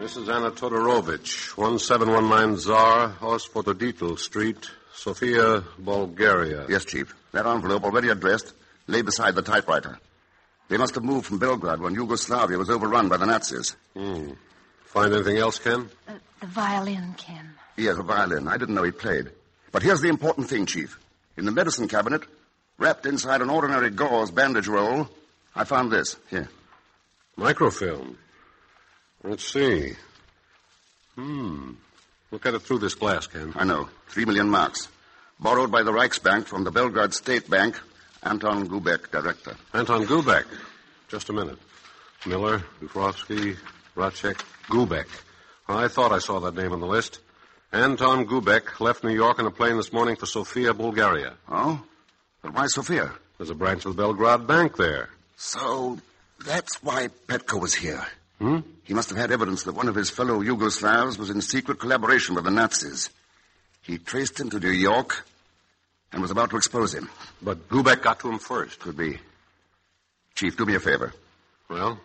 Mrs. Anna Todorovich, 1719 Tsar, Osvoboditel Street, Sofia, Bulgaria. Yes, Chief. That envelope, already addressed, lay beside the typewriter. They must have moved from Belgrade when Yugoslavia was overrun by the Nazis. Hmm. Find anything else, Ken? Uh, the violin, Ken. Yes, a violin. I didn't know he played. But here's the important thing, Chief. In the medicine cabinet, wrapped inside an ordinary gauze bandage roll, I found this. Here. Microfilm. Let's see. Hmm. Look at it through this glass, Ken. I know. Three million marks. Borrowed by the Reichsbank from the Belgrade State Bank. Anton Gubek, director. Anton Gubek. Just a minute. Miller, Dufrovsky, Racek, Gubek. I thought I saw that name on the list. Anton Gubek left New York in a plane this morning for Sofia, Bulgaria. Oh? But why Sofia? There's a branch of the Belgrade Bank there. So that's why Petko was here. Hmm? He must have had evidence that one of his fellow Yugoslavs was in secret collaboration with the Nazis. He traced him to New York and was about to expose him. But Gubek got to him first. Could be. Chief, do me a favor. Well?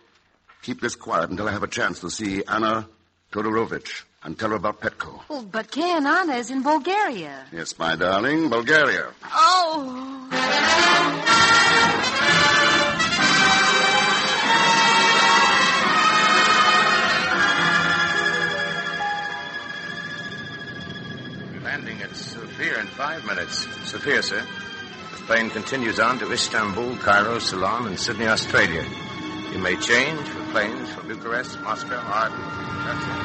Keep this quiet until I have a chance to see Anna Todorovich and tell her about Petko. Oh, but Kay and Anna is in Bulgaria. Yes, my darling, Bulgaria. Oh. Landing at Sofia in five minutes. Sofia, sir. The plane continues on to Istanbul, Cairo, Ceylon, and Sydney, Australia. You may change planes for Bucharest, Moscow, Arden. That's it.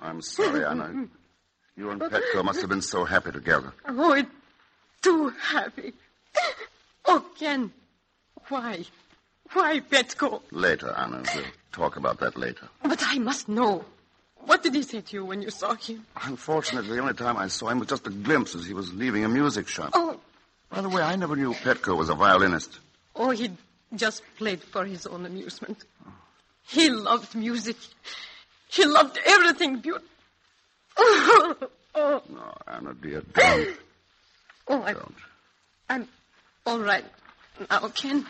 I'm sorry, Anna. You and Petko must have been so happy together. Oh, it's too happy. Oh, Ken, why? Why, Petko? Later, Anna. We'll talk about that later. But I must know. What did he say to you when you saw him? Unfortunately, the only time I saw him was just a glimpse as he was leaving a music shop. Oh, By the way, I never knew Petko was a violinist. oh, he just played for his own amusement. He loved music. He loved everything beautiful. <laughs> Oh, oh, No, Anna, dear, don't. <gasps> oh I, don't. I'm all right now, Ken.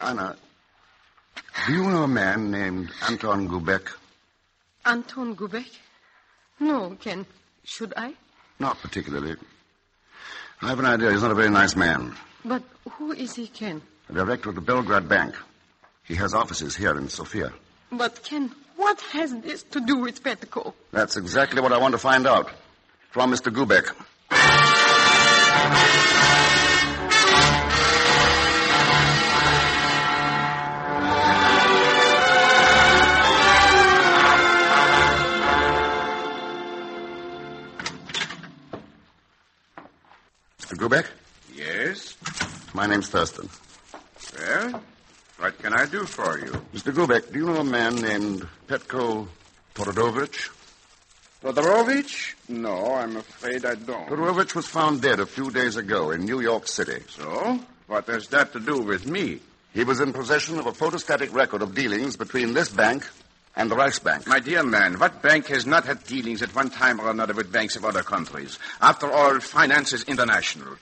Anna, do you know a man named Anton Gubek? Anton Gubek? No, Ken. Should I? Not particularly. I have an idea he's not a very nice man. But who is he, Ken? The director of the Belgrade Bank. He has offices here in Sofia. But, Ken, what has this to do with Petko? That's exactly what I want to find out. From Mr. Gubek. Gubek? Yes? My name's Thurston. Well, what can I do for you? Mr. Gubek, do you know a man named Petko Torodovich? Todorovich? No, I'm afraid I don't. Todorovich was found dead a few days ago in New York City. So? What has that to do with me? He was in possession of a photostatic record of dealings between this bank and the Reichsbank. My dear man, what bank has not had dealings at one time or another with banks of other countries? After all, finance is international.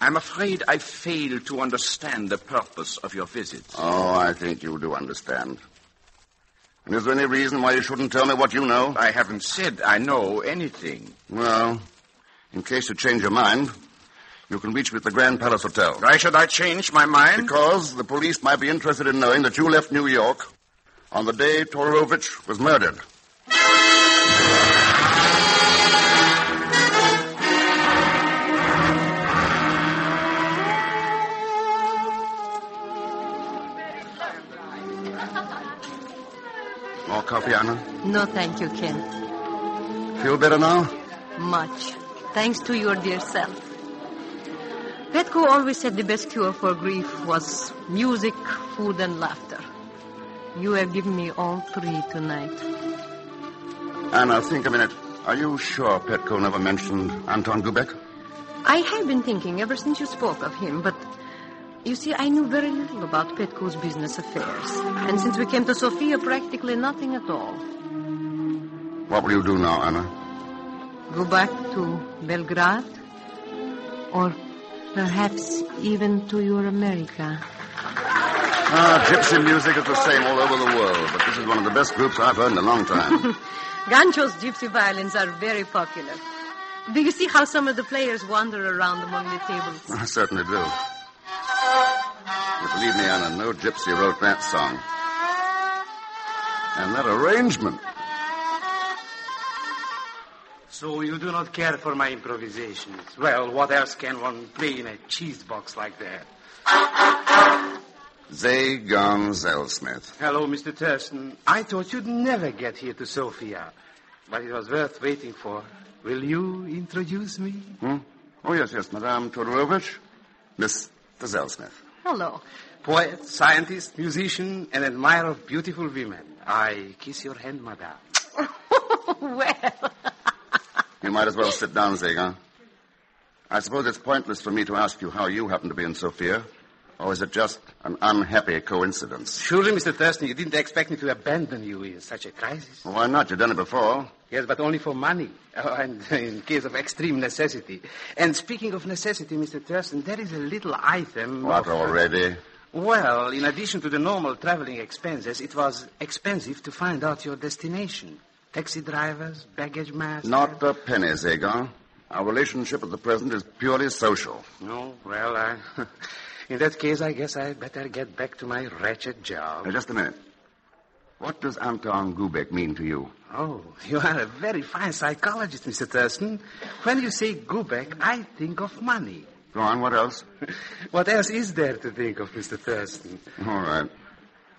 I'm afraid I fail to understand the purpose of your visit. Oh, I think you do understand. And is there any reason why you shouldn't tell me what you know? I haven't said I know anything. Well, in case you change your mind, you can reach me at the Grand Palace Hotel. Why should I change my mind? Because the police might be interested in knowing that you left New York on the day Torovich was murdered. More coffee, Anna? No, thank you, Ken. Feel better now? Much. Thanks to your dear self. Petko always said the best cure for grief was music, food, and laughter. You have given me all three tonight. Anna, think a minute. Are you sure Petko never mentioned Anton Gubek? I have been thinking ever since you spoke of him, but you see, I knew very little about Petko's business affairs. And since we came to Sofia, practically nothing at all. What will you do now, Anna? Go back to Belgrade? Or perhaps even to your America? Ah, gypsy music is the same all over the world, but this is one of the best groups I've heard in a long time. <laughs> Gancho's gypsy violins are very popular. Do you see how some of the players wander around among the tables? I certainly do. But believe me, Anna, no gypsy wrote that song. And that arrangement. So you do not care for my improvisations. Well, what else can one play in a cheese box like that? Zagon Zellschmidt. Hello, Mr. Thurston. I thought you'd never get here to Sofia. But it was worth waiting for. Will you introduce me? Hmm? Oh, yes, yes, Madame Todorovich. Miss Zellschmidt. Hello. Poet, scientist, musician, and admirer of beautiful women. I kiss your hand, madame. <laughs> well, You might as well sit down, Zagon. I suppose it's pointless for me to ask you how you happen to be in Sofia. Or is it just an unhappy coincidence? Surely, Mr. Thurston, you didn't expect me to abandon you in such a crisis. Why not? You've done it before. Yes, but only for money, <laughs> oh, and in case of extreme necessity. And speaking of necessity, Mr. Thurston, there is a little item. What of- already? Well, in addition to the normal traveling expenses, it was expensive to find out your destination. Taxi drivers, baggage masters. Not a penny, Zagon. Our relationship at the present is purely social. No, well, I, <laughs> in that case, I guess I'd better get back to my wretched job. Now, just a minute. What does Anton Gubek mean to you? Oh, you are a very fine psychologist, Mr. Thurston. When you say Gubek, I think of money. Go on, what else? <laughs> What else is there to think of, Mr. Thurston? All right.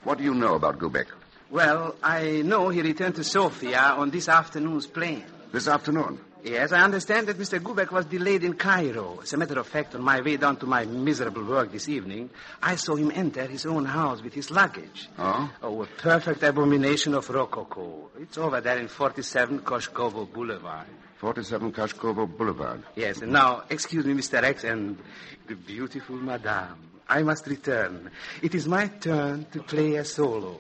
What do you know about Gubek? Well, I know he returned to Sofia on this afternoon's plane. This afternoon? Yes, I understand that Mr. Gubek was delayed in Cairo. As a matter of fact, on my way down to my miserable work this evening, I saw him enter his own house with his luggage. Oh? Oh, a perfect abomination of Rococo. It's over there in 47 Koshkovo Boulevard. 47 Kashkovo Boulevard. Yes, and now, excuse me, Mr. X, and the beautiful Madame. I must return. It is my turn to play a solo.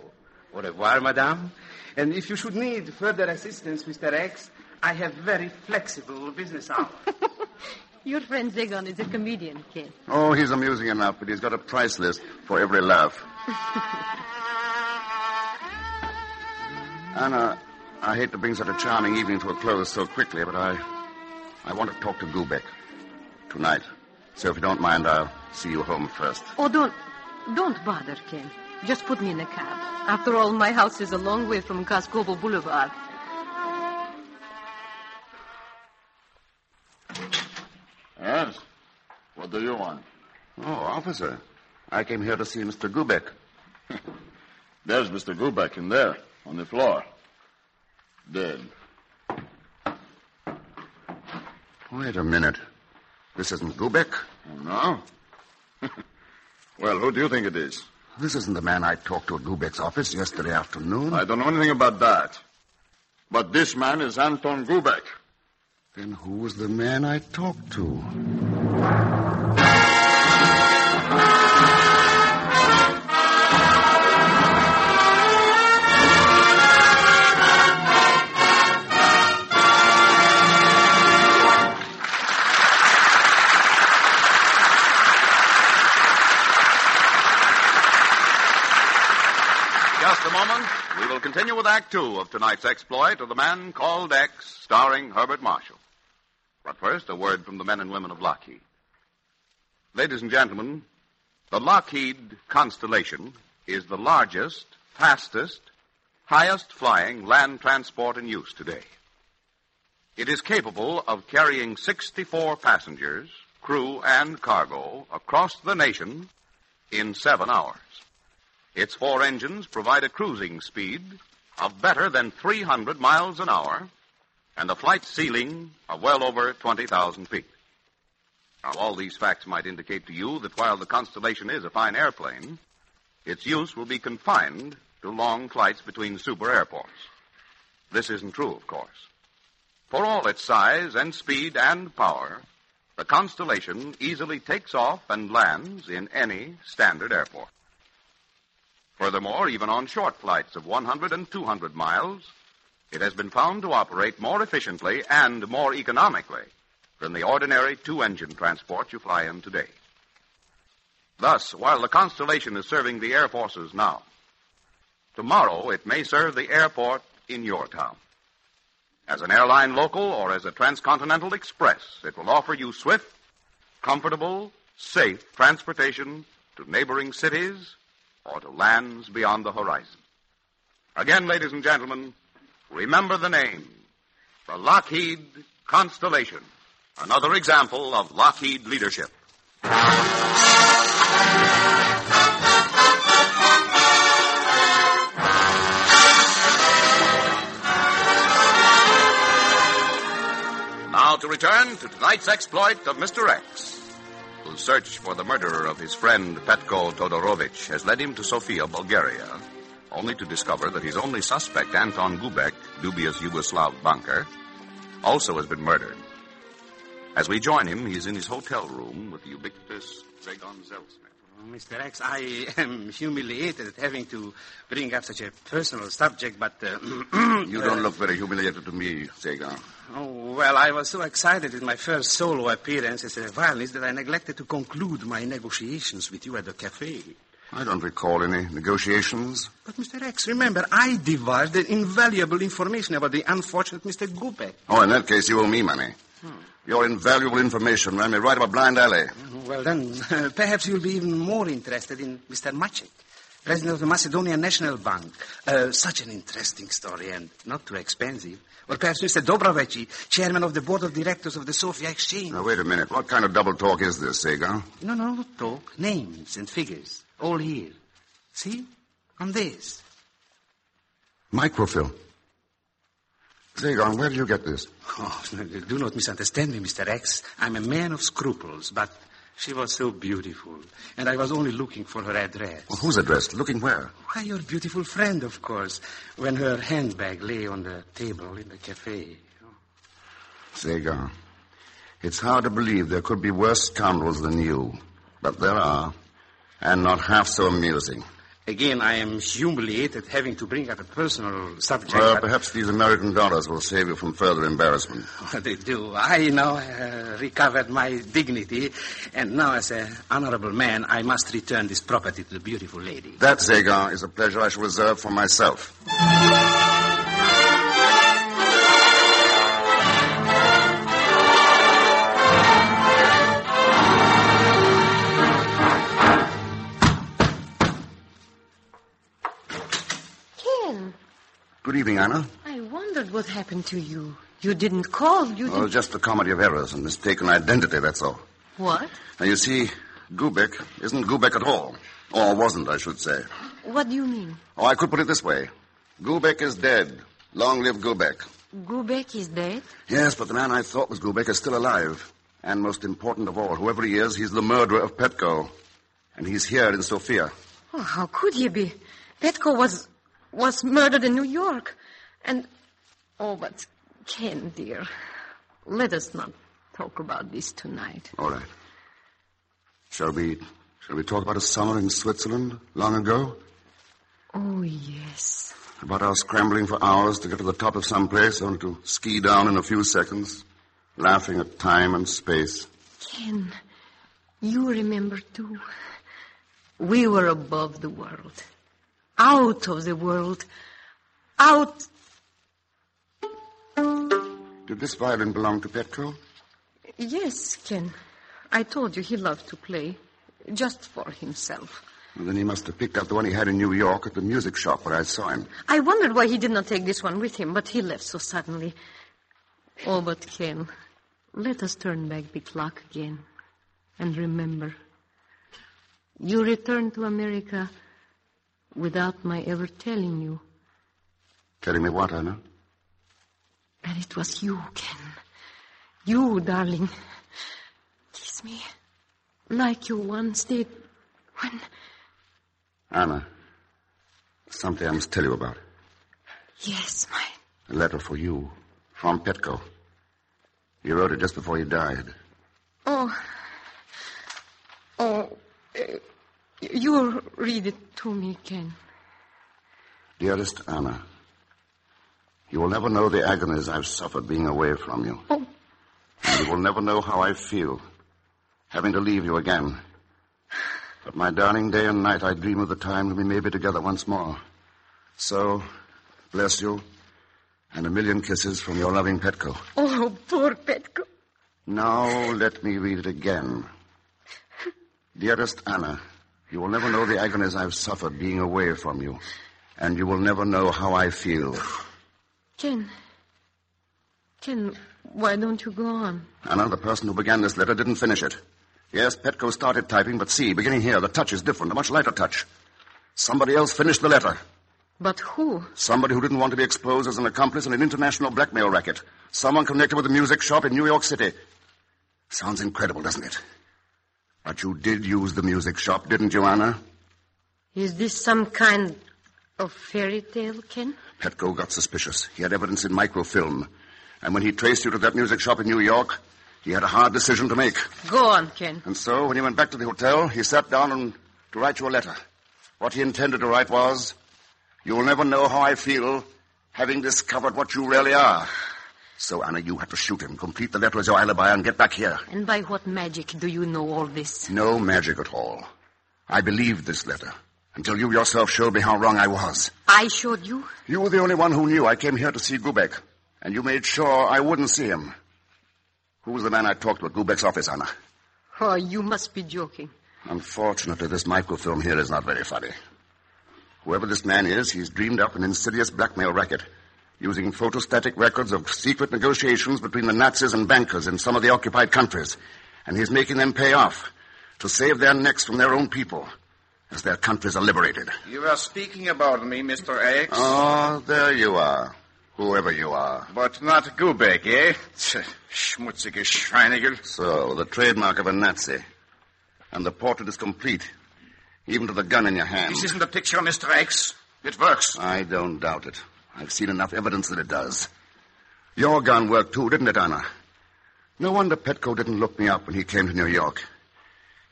Au revoir, Madame. And if you should need further assistance, Mr. X, I have very flexible business hours. <laughs> Your friend Zagon is a comedian, Ken. Oh, he's amusing enough, but he's got a price list for every laugh. <laughs> Anna, I hate to bring such a charming evening to a close so quickly, but I. I want to talk to Gubek. Tonight. So if you don't mind, I'll see you home first. Oh, don't, don't bother, Ken. Just put me in a cab. After all, my house is a long way from Kaskovo Boulevard. Yes? What do you want? Oh, officer. I came here to see Mr. Gubek. <laughs> There's Mr. Gubek in there, on the floor. Dead. Wait a minute. This isn't Gubek? Oh, no. <laughs> well, who do you think it is? This isn't the man I talked to at Gubek's office yesterday afternoon. I don't know anything about that. But this man is Anton Gubek. Then who was the man I talked to? Just a moment. We will continue with Act Two of tonight's exploit of the man called X, starring Herbert Marshall. But first, a word from the men and women of Lockheed. Ladies and gentlemen, the Lockheed Constellation is the largest, fastest, highest flying land transport in use today. It is capable of carrying 64 passengers, crew, and cargo across the nation in seven hours. Its four engines provide a cruising speed of better than 300 miles an hour and a flight ceiling of well over 20,000 feet. Now, all these facts might indicate to you that while the Constellation is a fine airplane, its use will be confined to long flights between super airports. This isn't true, of course. For all its size and speed and power, the Constellation easily takes off and lands in any standard airport. Furthermore, even on short flights of 100 and 200 miles, it has been found to operate more efficiently and more economically than the ordinary two-engine transport you fly in today. Thus, while the Constellation is serving the air forces now, tomorrow it may serve the airport in your town. As an airline local or as a transcontinental express, it will offer you swift, comfortable, safe transportation to neighboring cities or to lands beyond the horizon. Again, ladies and gentlemen, remember the name, the Lockheed Constellation. Another example of Lockheed leadership. Now to return to tonight's exploit of Mr. X, whose search for the murderer of his friend Petko Todorovich has led him to Sofia, Bulgaria, only to discover that his only suspect, Anton Gubek, dubious Yugoslav banker, also has been murdered. As we join him, he's in his hotel room with the ubiquitous Zagon Zellschmidt. Mr. X, I am humiliated at having to bring up such a personal subject, but. Uh, <clears throat> You don't look very humiliated to me, Zagon. Oh, well, I was so excited with my first solo appearance as a violinist that I neglected to conclude my negotiations with you at the cafe. I don't recall any negotiations. But, Mr. X, remember, I divulged invaluable information about the unfortunate Mr. Gubek. Oh, in that case, you owe me money. Your invaluable information ran me right up a blind alley. Well, then, <laughs> perhaps you'll be even more interested in Mr. Macek, president of the Macedonian National Bank. Uh, such an interesting story and not too expensive. Or perhaps Mr. Dobrovici, chairman of the board of directors of the Sofia Exchange. Now, wait a minute. What kind of double talk is this, Zagon? No, no, talk. Names and figures. All here. See? On this. Microfilm. Zagon, where do you get this? Oh, <laughs> do not misunderstand me, Mr. X. I'm a man of scruples, but she was so beautiful, and I was only looking for her address. Well, whose address? Looking where? Why, your beautiful friend, of course, when her handbag lay on the table in the cafe. Zagon, it's hard to believe there could be worse scoundrels than you, but there are, and not half so amusing. Again, I am humiliated having to bring up a personal subject. Well, perhaps these American dollars will save you from further embarrassment. <laughs> Oh, they do. I now uh, recovered my dignity, and now, as an honorable man, I must return this property to the beautiful lady. That, Zagon, is a pleasure I shall reserve for myself. Good evening, Anna. I wondered what happened to you. You didn't call. You Oh, didn't. just a comedy of errors and mistaken identity, that's all. What? Now, you see, Gubek isn't Gubek at all. Or wasn't, I should say. What do you mean? Oh, I could put it this way. Gubek is dead. Long live Gubek. Gubek is dead? Yes, but the man I thought was Gubek is still alive. And most important of all, whoever he is, he's the murderer of Petko. And he's here in Sofia. Oh, how could he be? Petko was was murdered in New York. And oh, but Ken, dear, let us not talk about this tonight. All right. Shall we, shall we talk about a summer in Switzerland long ago? Oh, yes. About our scrambling for hours to get to the top of some place only to ski down in a few seconds, laughing at time and space. Ken, you remember too. We were above the world, out of the world, out. Did this violin belong to Petko? Yes, Ken. I told you he loved to play, just for himself. Well, then he must have picked up the one he had in New York at the music shop where I saw him. I wondered why he did not take this one with him, but he left so suddenly. Oh, but Ken, let us turn back the clock again. And remember, you returned to America without my ever telling you. Telling me what, Anna? And it was you, Ken. You, darling. Kiss me. Like you once did when. Anna, something I must tell you about. Yes, my. A letter for you from Petko. He wrote it just before he died. Oh. Oh. uh, you read it to me, Ken. Dearest Anna, you will never know the agonies I've suffered being away from you. Oh. And you will never know how I feel having to leave you again. But my darling, day and night I dream of the time when we may be together once more. So, bless you, and a million kisses from your loving Petko. Oh, poor Petko. Now let me read it again. Dearest Anna, you will never know the agonies I've suffered being away from you, and you will never know how I feel. Ken. Ken, why don't you go on? Anna, the person who began this letter didn't finish it. Yes, Petko started typing, but see, beginning here, the touch is different, a much lighter touch. Somebody else finished the letter. But who? Somebody who didn't want to be exposed as an accomplice in an international blackmail racket. Someone connected with a music shop in New York City. Sounds incredible, doesn't it? But you did use the music shop, didn't you, Anna? Is this some kind of fairy tale, Ken? Petko got suspicious. He had evidence in microfilm. And when he traced you to that music shop in New York, he had a hard decision to make. Go on, Ken. And so, when he went back to the hotel, he sat down and to write you a letter. What he intended to write was, You will never know how I feel, having discovered what you really are. So, Anna, you had to shoot him, complete the letter as your alibi, and get back here. And by what magic do you know all this? No magic at all. I believed this letter until you yourself showed me how wrong I was. I showed you? You were the only one who knew I came here to see Gubek, and you made sure I wouldn't see him. Who was the man I talked to at Gubek's office, Anna? Oh, you must be joking. Unfortunately, this microfilm here is not very funny. Whoever this man is, he's dreamed up an insidious blackmail racket using photostatic records of secret negotiations between the Nazis and bankers in some of the occupied countries. And he's making them pay off to save their necks from their own people as their countries are liberated. You are speaking about me, Mr. X. Oh, there you are. Whoever you are. But not Gubek, eh? Schmutzige Schweinigel. So, the trademark of a Nazi. And the portrait is complete. Even to the gun in your hand. This isn't a picture, Mr. X. It works. I don't doubt it. I've seen enough evidence that it does. Your gun worked too, didn't it, Anna? No wonder Petko didn't look me up when he came to New York.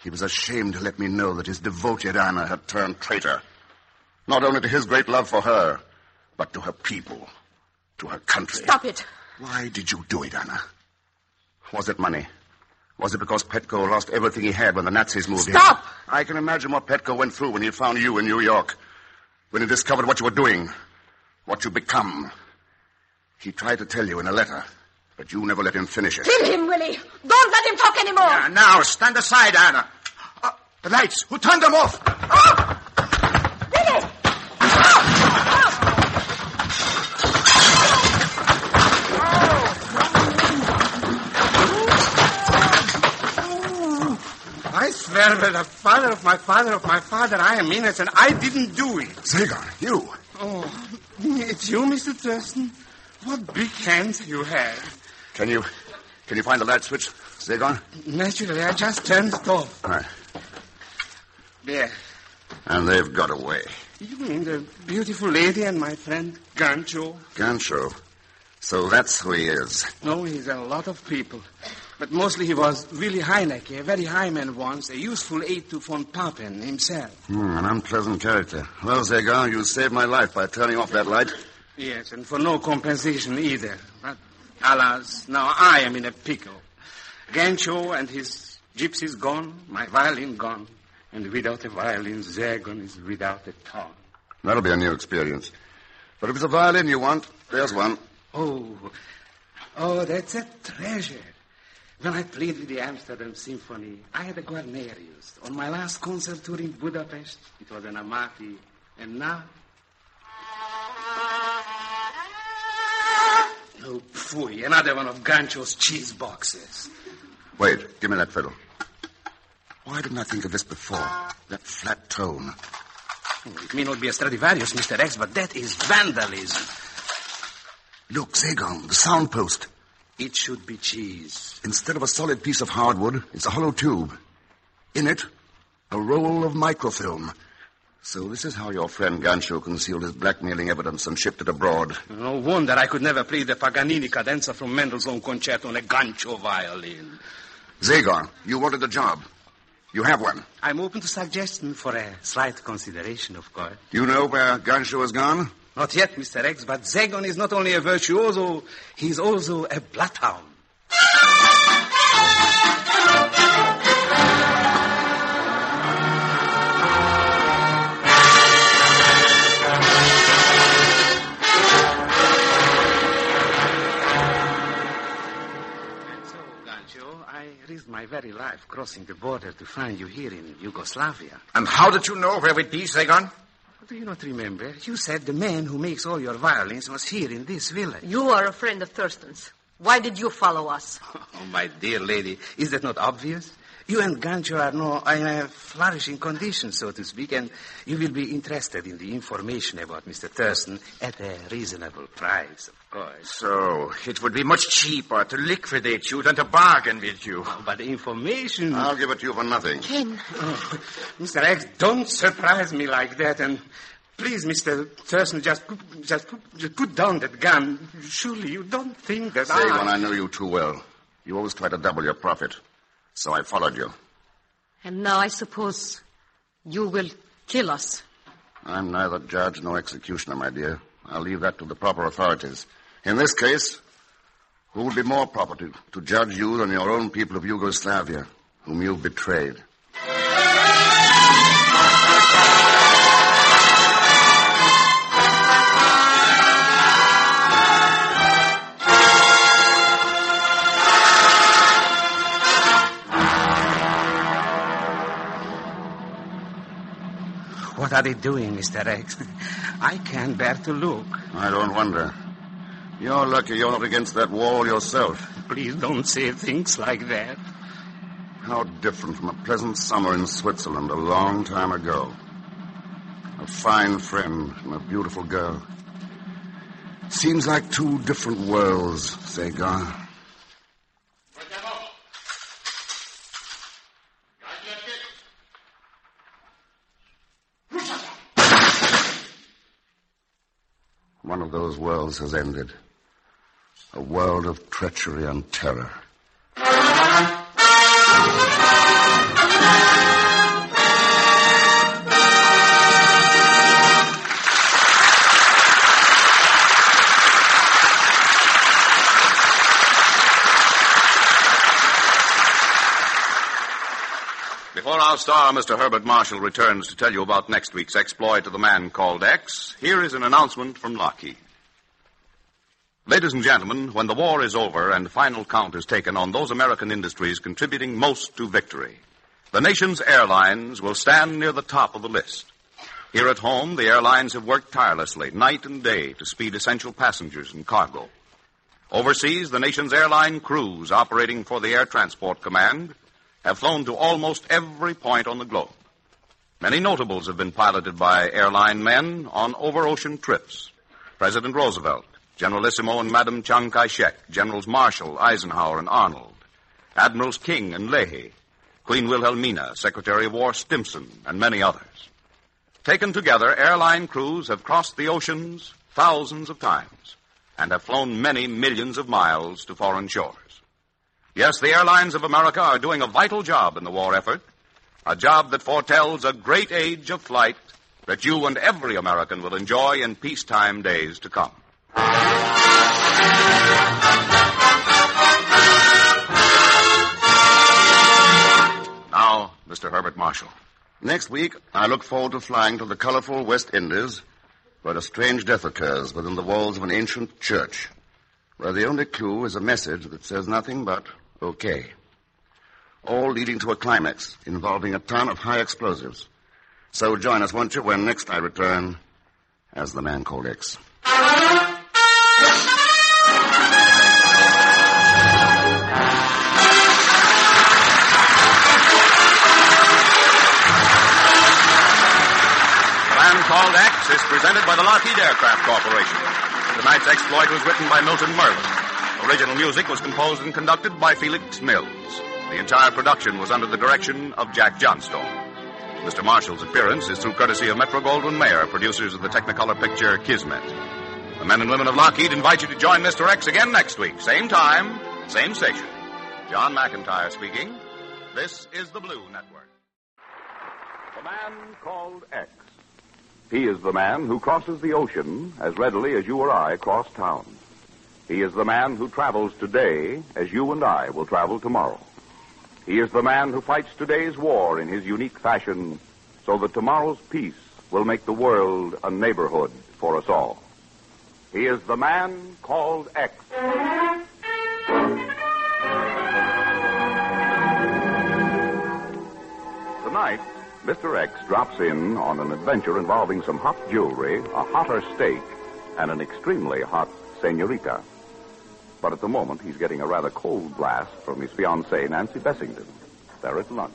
He was ashamed to let me know that his devoted Anna had turned traitor. Not only to his great love for her, but to her people, to her country. Stop it. Why did you do it, Anna? Was it money? Was it because Petko lost everything he had when the Nazis moved in? Stop! I can imagine what Petko went through when he found you in New York. When he discovered what you were doing. What you become. He tried to tell you in a letter, but you never let him finish it. Kill him, Willie. Don't let him talk anymore. Now, now, stand aside, Anna. Uh, the lights. Who turned them off? I swear by the father of my father of my father, I am innocent. I didn't do it. Zagon, you. Oh, it's you, Mr. Thurston. What big hands you have. Can you, can you find the light switch, Zagon? Naturally, I just turned it off. All right. There. And they've got away. You mean the beautiful lady and my friend Gancho? Gancho. So that's who he is. No, he's a lot of people. But mostly he was Willy Heinecke, a very high man once, a useful aide to von Papen himself. Hmm, an unpleasant character. Well, Zagon, you saved my life by turning off that light. Yes, and for no compensation either. But alas, now I am in a pickle. Gancho and his gypsies gone, my violin gone. And without a violin, Zagon is without a tongue. That'll be a new experience. But if it's a violin you want, there's one. Oh, oh, that's a treasure. When I played with the Amsterdam Symphony, I had a Guarnerius. On my last concert tour in Budapest, it was an Amati. And now? Oh, pfui, another one of Gancho's cheese boxes. Wait, give me that fiddle. Why didn't I think of this before? That flat tone. Oh, it may not be a Stradivarius, Mr. X, but that is vandalism. Look, Zagon, the sound post. It should be cheese. Instead of a solid piece of hardwood, it's a hollow tube. In it, a roll of microfilm. So this is how your friend Gancho concealed his blackmailing evidence and shipped it abroad. No wonder I could never play the Paganini cadenza from Mendelssohn concerto on a Gancho violin. Zagon, you wanted a job. You have one. I'm open to suggestion for a slight consideration, of course. You know where Gancho has gone? Not yet, Mr. X, but Zagon is not only a virtuoso, he's also a bloodhound. And so, Gancho, I risked my very life crossing the border to find you here in Yugoslavia. And how did you know where we'd be, Zagon? Do you not remember? You said the man who makes all your violins was here in this village. You are a friend of Thurston's. Why did you follow us? <laughs> Oh, my dear lady, is that not obvious? You and Gancho are now in a flourishing condition, so to speak, and you will be interested in the information about Mr. Thurston at a reasonable price, of course. So, it would be much cheaper to liquidate you than to bargain with you. but the information... I'll give it to you for nothing. Ken. Oh, Mr. X, don't surprise me like that, and please, Mr. Thurston, just, put- just, just put down that gun. Surely you don't think that Zagon, I... I know you too well. You always try to double your profit. So I followed you. And now I suppose you will kill us. I'm neither judge nor executioner, my dear. I'll leave that to the proper authorities. In this case, who would be more proper to, to judge you than your own people of Yugoslavia, whom you betrayed? What are they doing, Mr. X? <laughs> I can't bear to look. I don't wonder. You're lucky you're not against that wall yourself. Please don't say things like that. How different from a pleasant summer in Switzerland a long time ago. A fine friend and a beautiful girl. Seems like two different worlds, Zagon. One of those worlds has ended. A world of treachery and terror. Before our star, Mr. Herbert Marshall, returns to tell you about next week's exploit of the man called X, here is an announcement from Lockheed. Ladies and gentlemen, when the war is over and final count is taken on those American industries contributing most to victory, the nation's airlines will stand near the top of the list. Here at home, the airlines have worked tirelessly, night and day, to speed essential passengers and cargo. Overseas, the nation's airline crews operating for the Air Transport Command have flown to almost every point on the globe. Many notables have been piloted by airline men on over ocean trips. President Roosevelt, Generalissimo and Madame Chiang Kai-shek, Generals Marshall, Eisenhower, and Arnold, Admirals King and Leahy, Queen Wilhelmina, Secretary of War Stimson, and many others. Taken together, airline crews have crossed the oceans thousands of times and have flown many millions of miles to foreign shores. Yes, the airlines of America are doing a vital job in the war effort, a job that foretells a great age of flight that you and every American will enjoy in peacetime days to come. Now, Mr. Herbert Marshall. Next week, I look forward to flying to the colorful West Indies, where a strange death occurs within the walls of an ancient church, where the only clue is a message that says nothing but okay. All leading to a climax involving a ton of high explosives. So join us, won't you, when next I return as the man called X. Called X is presented by the Lockheed Aircraft Corporation. Tonight's exploit was written by Milton Merlin. Original music was composed and conducted by Felix Mills. The entire production was under the direction of Jack Johnstone. Mr. Marshall's appearance is through courtesy of Metro Goldwyn Mayer, producers of the Technicolor picture Kismet. The men and women of Lockheed invite you to join Mr. X again next week. Same time, same station. John McIntyre speaking. This is the Blue Network. The Man Called X. He is the man who crosses the ocean as readily as you or I cross town. He is the man who travels today as you and I will travel tomorrow. He is the man who fights today's war in his unique fashion so that tomorrow's peace will make the world a neighborhood for us all. He is the man called X. Tonight, Mr. X drops in on an adventure involving some hot jewelry, a hotter steak, and an extremely hot senorita. But at the moment, he's getting a rather cold blast from his fiancée, Nancy Bessington. They're at lunch.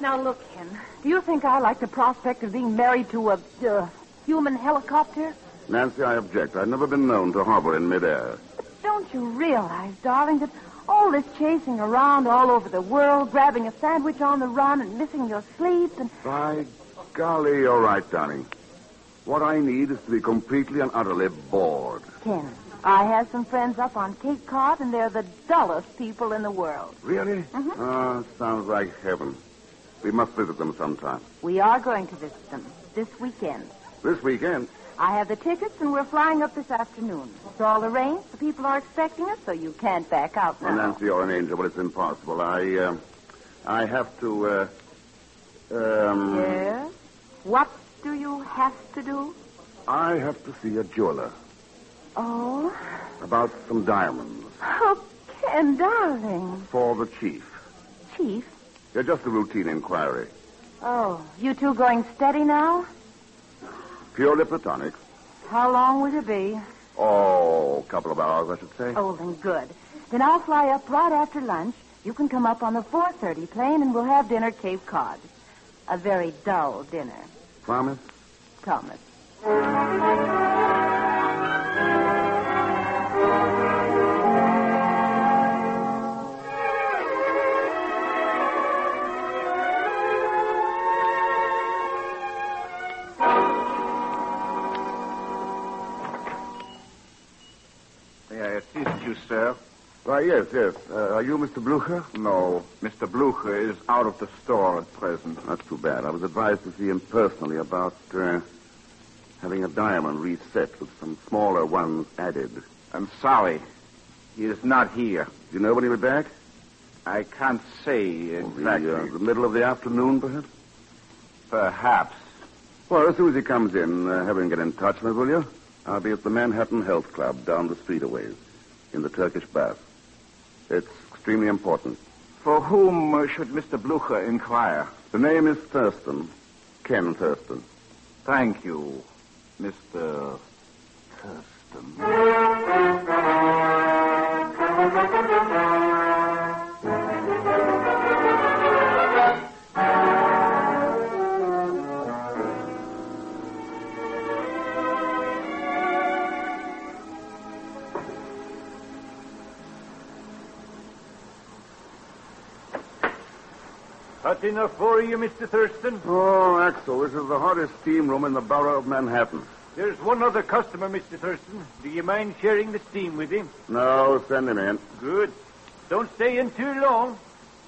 Now, look, Ken. Do you think I like the prospect of being married to a uh, human helicopter? Nancy, I object. I've never been known to hover in midair. Don't you realize, darling, that all this chasing around all over the world, grabbing a sandwich on the run and missing your sleep and. By golly, you're right, darling. What I need is to be completely and utterly bored. Ken, I have some friends up on Cape Cod, and they're the dullest people in the world. Really? Mhm. Ah, sounds like heaven. We must visit them sometime. We are going to visit them this weekend. This weekend? I have the tickets, and we're flying up this afternoon. It's all arranged. The people are expecting us, so you can't back out now. Well, Nancy, you're an angel, but it's impossible. I, uh, I have to, uh, um... Yes? What do you have to do? I have to see a jeweler Oh, about some diamonds oh, Ken, darling. for the chief. Chief, Yeah, just a routine inquiry. Oh, you two going steady now? Purely platonic. How long will you be? Oh, a couple of hours, I should say. Oh, then good. Then I'll fly up right after lunch. You can come up on the 4.30 plane and we'll have dinner at Cape Cod. A very dull dinner. Promise? Promise. Why, yes, yes. Uh, are you Mr. Blucher? No. Mr. Blucher is out of the store at present. That's too bad. I was advised to see him personally about uh, having a diamond reset with some smaller ones added. I'm sorry. He is not here. Do you know when he'll be back? I can't say exactly. The, uh, the middle of the afternoon, perhaps? Perhaps. Well, as soon as he comes in, uh, have him get in touch with me, will you? I'll be at the Manhattan Health Club down the street a ways, in the Turkish bath. It's extremely important. For whom uh, should Mr. Blucher inquire? The name is Thurston. Ken Thurston. Thank you, Mr. Thurston. Hot enough for you, Mr. Thurston? Oh, Axel, this is the hottest steam room in the borough of Manhattan. There's one other customer, Mr. Thurston. Do you mind sharing the steam with him? No, send him in. Good. Don't stay in too long.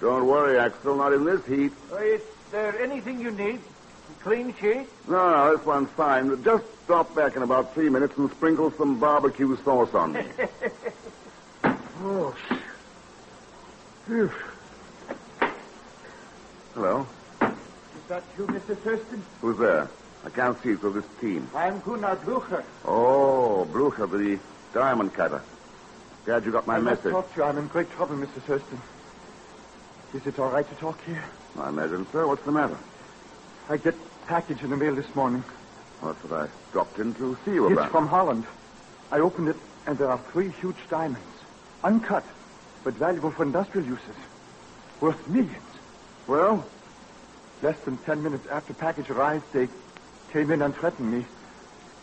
Don't worry, Axel, not in this heat. Uh, is there anything you need? A clean sheet? No, no, this one's fine. Just stop back in about three minutes and sprinkle some barbecue sauce on me. <laughs> oh, Phew. Hello? Is that you, Mr. Thurston? Who's there? I can't see through this team. I'm Gunnar Blucher. Oh, Blucher, the diamond cutter. Glad you got my I message. talk to you. I'm in great trouble, Mr. Thurston. Is it all right to talk here? I imagine so. What's the matter? I get package in the mail this morning. That's what I dropped in to see you It's about. from Holland. I opened it, and there are three huge diamonds. Uncut, but valuable for industrial uses. Worth millions. Well? Less than ten minutes after package arrived, they came in and threatened me.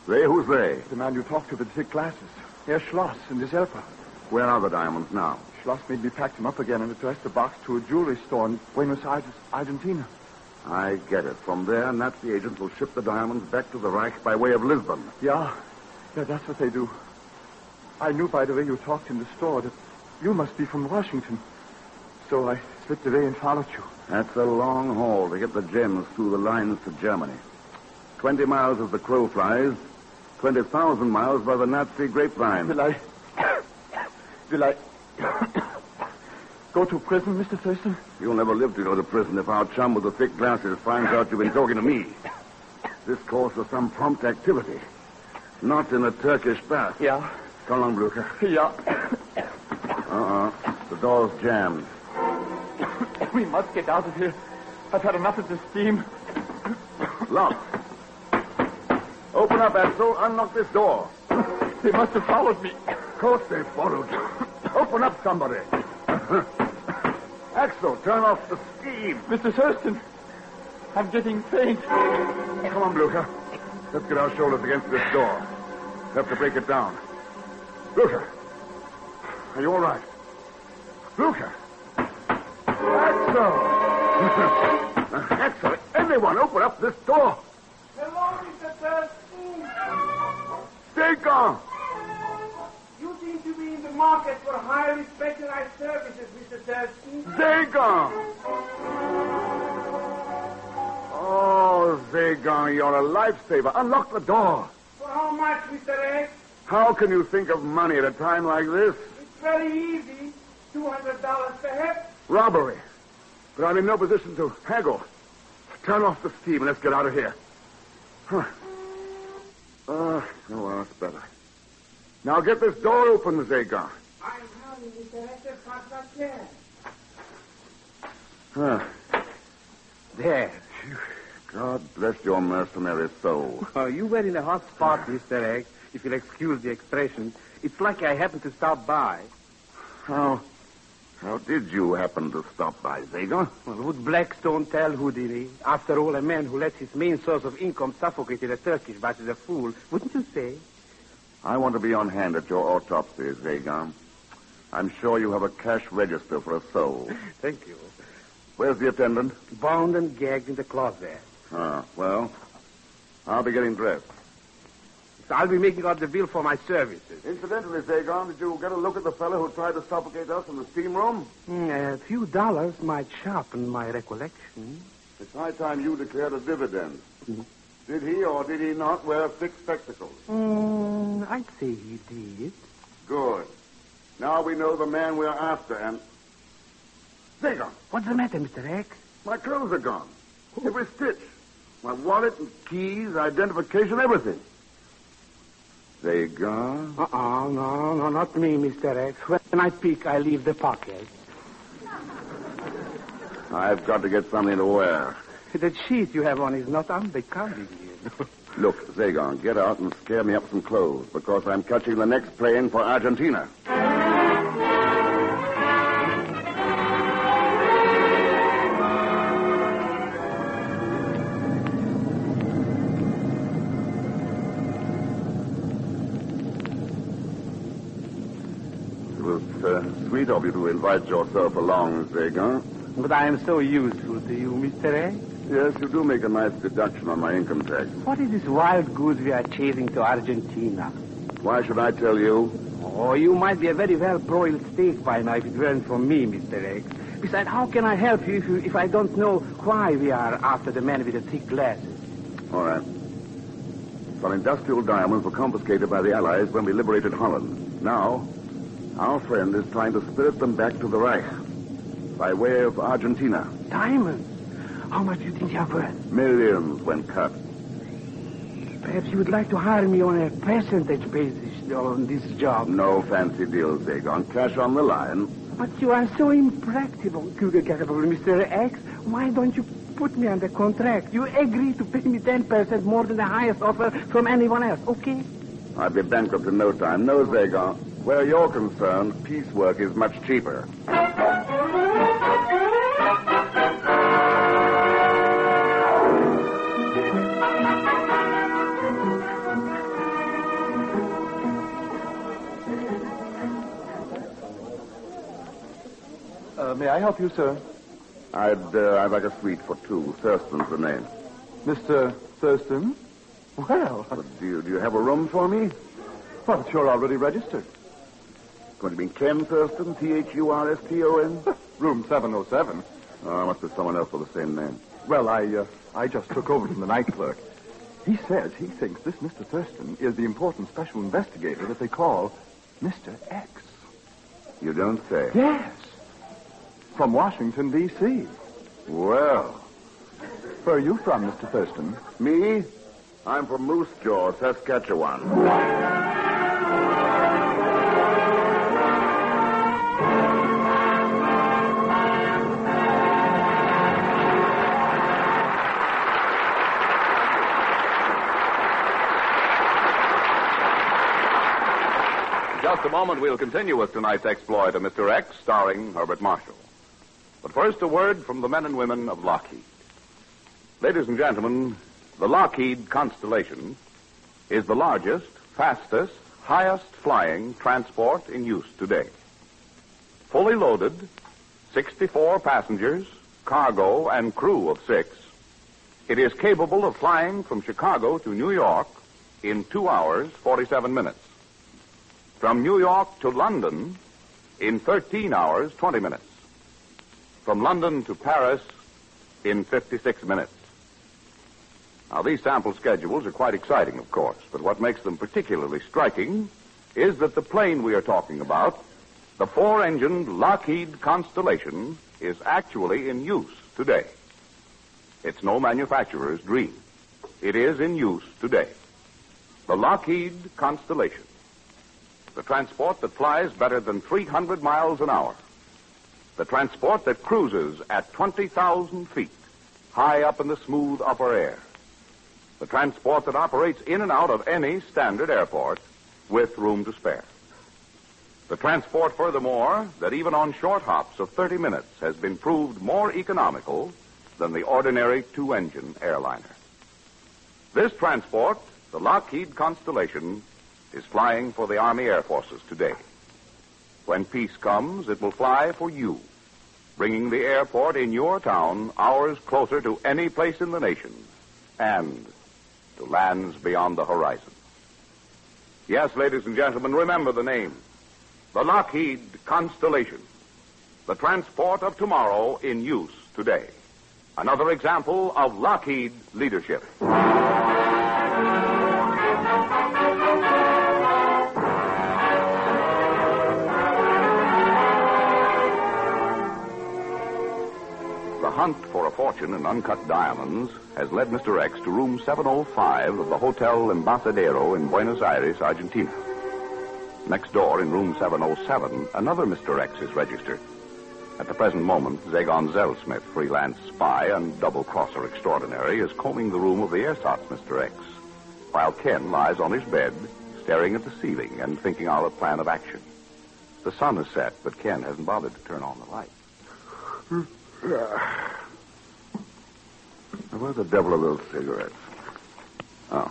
They? Who's they? The man you talked to with the thick glasses. Herr Schloss and his helper. Where are the diamonds now? Schloss made me pack them up again and addressed the box to a jewelry store in Buenos Aires, Argentina. I get it. From there, Nazi agents will ship the diamonds back to the Reich by way of Lisbon. Yeah. Yeah, that's what they do. I knew by the way you talked in the store that you must be from Washington. So I slipped away and followed you. That's a long haul to get the gems through the lines to Germany. Twenty miles as the crow flies, twenty thousand miles by the Nazi grapevine. Will I. Will I. go to prison, Mr. Thurston? You'll never live to go to prison if our chum with the thick glasses finds out you've been talking to me. This calls for some prompt activity. Not in a Turkish bath. Yeah. Come along, Blucher. Yeah. Uh-uh. The door's jammed. We must get out of here. I've had enough of this steam. Locked. Open up, Axel. Unlock this door. They must have followed me. Of course they followed you. Open up, somebody. Axel, turn off the steam. Mr. Thurston, I'm getting faint. Come on, Blucher. Let's get our shoulders against this door. Have to break it down. Blucher. Are you all right? Blucher. Axel. Axel, everyone open up this door. Hello, Mr. Thurston. Stay gone. You seem to be in the market for highly specialized services, Mr. Thurston. Zagon! Oh, Zagon, you're a lifesaver. Unlock the door. For how much, Mr. X? How can you think of money at a time like this? It's very easy. $200 perhaps. Robbery. But I'm in no position to haggle. Turn off the steam and let's get out of here. Huh. Uh, oh, well, that's better. Now get this door open, Zagon. I'm having Mr. X as fast as I can. Huh. There. God bless your mercenary soul. Oh, you were in a hot spot, Mr. X, if you'll excuse the expression. It's lucky I happened to stop by. How, how did you happen to stop by, Zagon? Well, would Blackstone tell Houdini? After all, a man who lets his main source of income suffocate in a Turkish bath is a fool, wouldn't you say? I want to be on hand at your autopsy, Zagon. I'm sure you have a cash register for a soul. <laughs> Thank you. Where's the attendant? Bound and gagged in the closet. Ah, well, I'll be getting dressed. So I'll be making out the bill for my services. Incidentally, Zagon, did you get a look at the fellow who tried to suffocate us in the steam room? Mm, a few dollars might sharpen my recollection. It's high time you declared a dividend. Did he or did he not wear thick spectacles? Mm, I'd say he did. Good. Now we know the man we're after, and. Zagon, What's the matter, Mr. X? my clothes are gone. Every stitch. My wallet and keys, identification, everything. Zagon? Uh-uh, no, no, not me, Mr. X. When I peek, I leave the pocket. I've got to get something to wear. The sheet you have on is not unbecoming you. <laughs> Look, Zagon, get out and scare me up some clothes because I'm catching the next plane for Argentina. Sweet of you to invite yourself along, Zagon. But I am so useful to you, Mr. X. Yes, you do make a nice deduction on my income tax. What is this wild goose we are chasing to Argentina? Why should I tell you? Oh, you might be a very well broiled steak by now if it weren't for me, Mr. X. Besides, how can I help you if, you if I don't know why we are after the man with the thick glasses? All right. Some industrial diamonds were confiscated by the Allies when we liberated Holland. Now, our friend is trying to spirit them back to the Reich by way of Argentina. Diamonds? How much do you think they are worth? Millions when cut. Perhaps you would like to hire me on a percentage basis on this job. No fancy deals, Zagon. Cash on the line. But you are so impractical, Mr. X. Why don't you put me under contract? You agree to pay me 10% more than the highest offer from anyone else, okay? I'd be bankrupt in no time. No, Zagon. Where you're concerned, piecework is much cheaper. Uh, may I help you, sir? I'd, uh, I'd like a suite for two. Thurston's the name. Mr. Thurston? Well, But do you, do you have a room for me? but you're already registered. Do you mean, Ken Thurston? T-H-U-R-S-T-O-N? Room 707. Oh, must be someone else with the same name. Well, I, uh, I just took over from the night clerk. He says he thinks this Mr. Thurston is the important special investigator that they call Mr. X. You don't say. Yes. From Washington, D.C. Well. Where are you from, Mr. Thurston? Me? I'm from Moose Jaw, Saskatchewan. A moment, we'll continue with tonight's exploit of Mr. X, starring Herbert Marshall. But first, a word from the men and women of Lockheed. Ladies and gentlemen, the Lockheed Constellation is the largest, fastest, highest flying transport in use today. Fully loaded, 64 passengers, cargo, and crew of six, it is capable of flying from Chicago to New York in two hours, 47 minutes. From New York to London in 13 hours, 20 minutes. From London to Paris in 56 minutes. Now, these sample schedules are quite exciting, of course, but what makes them particularly striking is that the plane we are talking about, the four engined Lockheed Constellation, is actually in use today. It's no manufacturer's dream. It is in use today. The Lockheed Constellation. The transport that flies better than 300 miles an hour. The transport that cruises at 20,000 feet, high up in the smooth upper air. The transport that operates in and out of any standard airport with room to spare. The transport, furthermore, that even on short hops of 30 minutes has been proved more economical than the ordinary two engine airliner. This transport, the Lockheed Constellation, is flying for the Army Air Forces today. When peace comes, it will fly for you, bringing the airport in your town hours closer to any place in the nation and to lands beyond the horizon. Yes, ladies and gentlemen, remember the name. The Lockheed Constellation. The transport of tomorrow in use today. Another example of Lockheed leadership. Hunt for a fortune in uncut diamonds has led Mr. X to room 705 of the Hotel Embajadero in Buenos Aires, Argentina. Next door, in room 707, another Mr. X is registered. At the present moment, Zagon Zellschmidt, freelance spy and double crosser extraordinary, is combing the room of the ersatz Mr. X, while Ken lies on his bed, staring at the ceiling and thinking out a plan of action. The sun is set, but Ken hasn't bothered to turn on the light. <laughs> Where the devil are those cigarettes? Oh.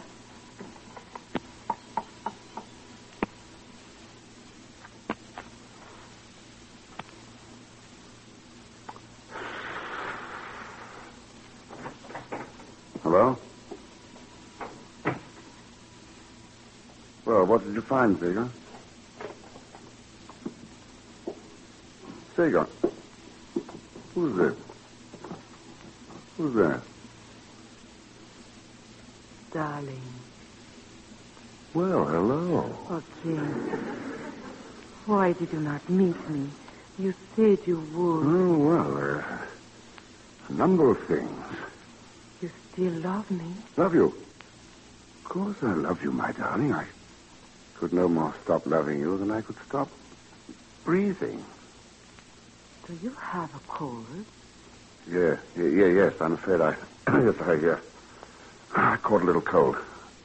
Hello? Well, what did you find, Seeger? Seeger. Who's that? Who's that? Darling. Well, hello. Oh, Ken. Why did you not meet me? You said you would. Oh, well, uh, a number of things. You still love me? Love you? Of course I love you, my darling. I could no more stop loving you than I could stop breathing. Do you have a cold? Yeah, yeah, yeah yes. I'm afraid I. <clears throat> yes, I, yeah. <clears throat> I caught a little cold.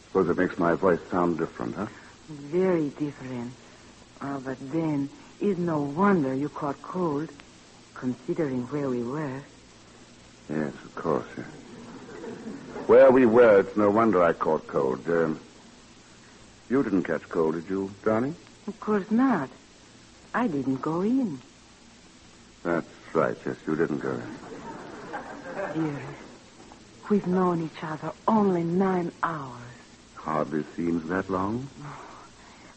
Suppose it makes my voice sound different, huh? Very different. Oh, but then, it's no wonder you caught cold, considering where we were. Yes, of course. Yeah. Where we were, it's no wonder I caught cold. Um, you didn't catch cold, did you, darling? Of course not. I didn't go in. That's right, yes, you didn't go in. Dearest, we've known each other only nine hours. Hardly seems that long.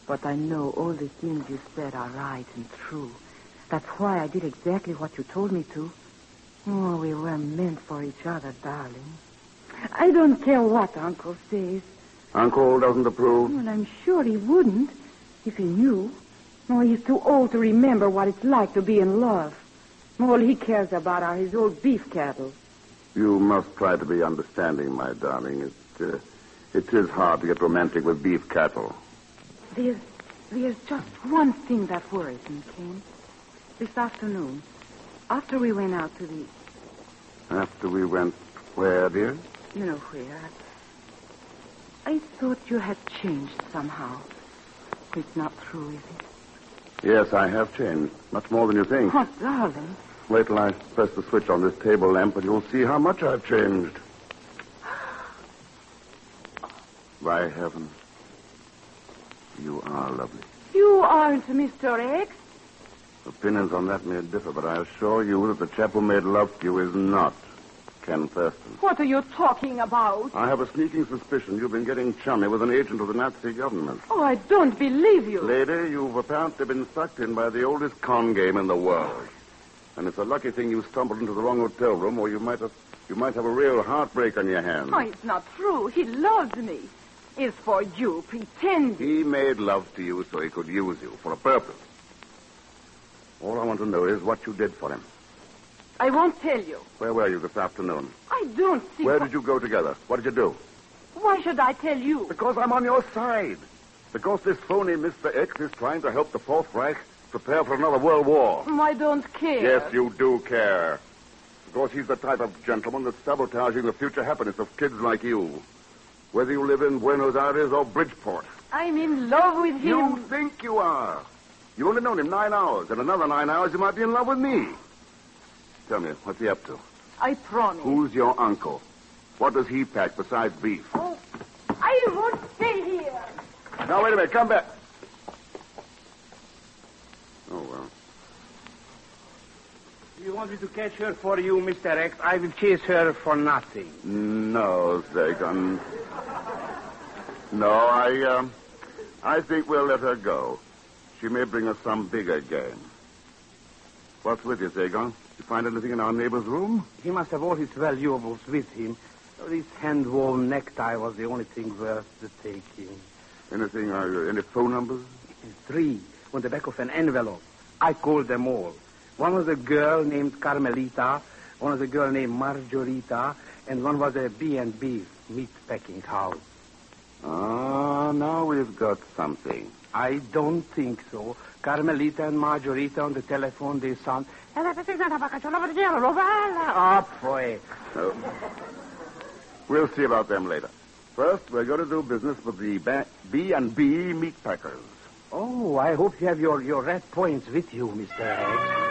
But I know all the things you said are right and true. That's why I did exactly what you told me to. Oh, we were meant for each other, darling. I don't care what Uncle says. Uncle doesn't approve? Well, I'm sure he wouldn't if he knew. No, he's too old to remember what it's like to be in love. All he cares about are his old beef cattle. You must try to be understanding, my darling. It, uh, it is hard to get romantic with beef cattle. There's, there's just one thing that worries me, Ken. This afternoon, after we went out to the, After we went where, dear? you know where, I thought you had changed somehow. It's not true, is it? Yes, I have changed. Much more than you think. Oh, darling. Wait till I press the switch on this table lamp and you'll see how much I've changed. By heaven. You are lovely. You aren't Mr. X. Opinions on that may differ, but I assure you that the chap who made love to you is not Ken Thurston. What are you talking about? I have a sneaking suspicion you've been getting chummy with an agent of the Nazi government. Oh, I don't believe you. Lady, you've apparently been sucked in by the oldest con game in the world. And it's a lucky thing you stumbled into the wrong hotel room, or you might have you might have a real heartbreak on your hands. Oh, it's not true. He loves me. It's for you, pretending. He made love to you so he could use you for a purpose. All I want to know is what you did for him. I won't tell you. Where were you this afternoon? I don't see. Where wh- did you go together? What did you do? Why should I tell you? Because I'm on your side. Because this phony Mr. X is trying to help the Fourth Reich prepare for another world war. I don't care. Yes, you do care. Because he's the type of gentleman that's sabotaging the future happiness of kids like you. Whether you live in Buenos Aires or Bridgeport. I'm in love with him. You think you are. You've only known him nine hours. In another nine hours, you might be in love with me. Tell me, what's he up to? I promise. Who's your uncle? What does he pack besides beef? Oh, I won't stay here. Now, wait a minute. Come back. Oh, well. You want me to catch her for you, Mr. X? I will chase her for nothing. No, Zagon. No, I, um, I think we'll let her go. She may bring us some bigger game. What's with you, Zagon? You find anything in our neighbor's room? He must have all his valuables with him. This hand-woven necktie was the only thing worth the taking. Anything, uh, any phone numbers? Three on the back of an envelope. I called them all. One was a girl named Carmelita, one was a girl named Margarita, and one was a B&B meat packing house. Ah, now we've got something. I don't think so. Carmelita and Margarita on the telephone, they sound... Oh, boy. No. We'll see about them later. First, we're going to do business with the B&B meat packers. Oh, I hope you have your, your red points with you, Mr. X.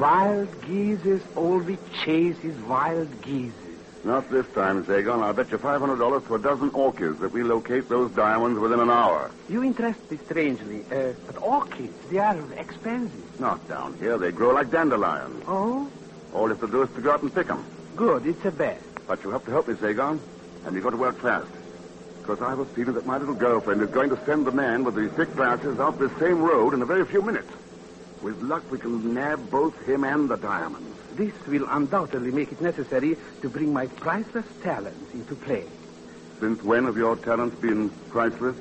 Wild geese all we chase is wild geese. Not this time, Zagon. I'll bet you $500 for a dozen orchids that we locate those diamonds within an hour. You interest me strangely. Uh, but orchids, they are expensive. Not down here. They grow like dandelions. Oh? All you have to do is to go out and pick them. Good, it's a bet. But you'll have to help me, Zagon. And you've got to work fast. Because I have a feeling that my little girlfriend is going to send the man with the thick glasses out this same road in a very few minutes. With luck, we can nab both him and the diamonds. This will undoubtedly make it necessary to bring my priceless talents into play. Since when have your talents been priceless?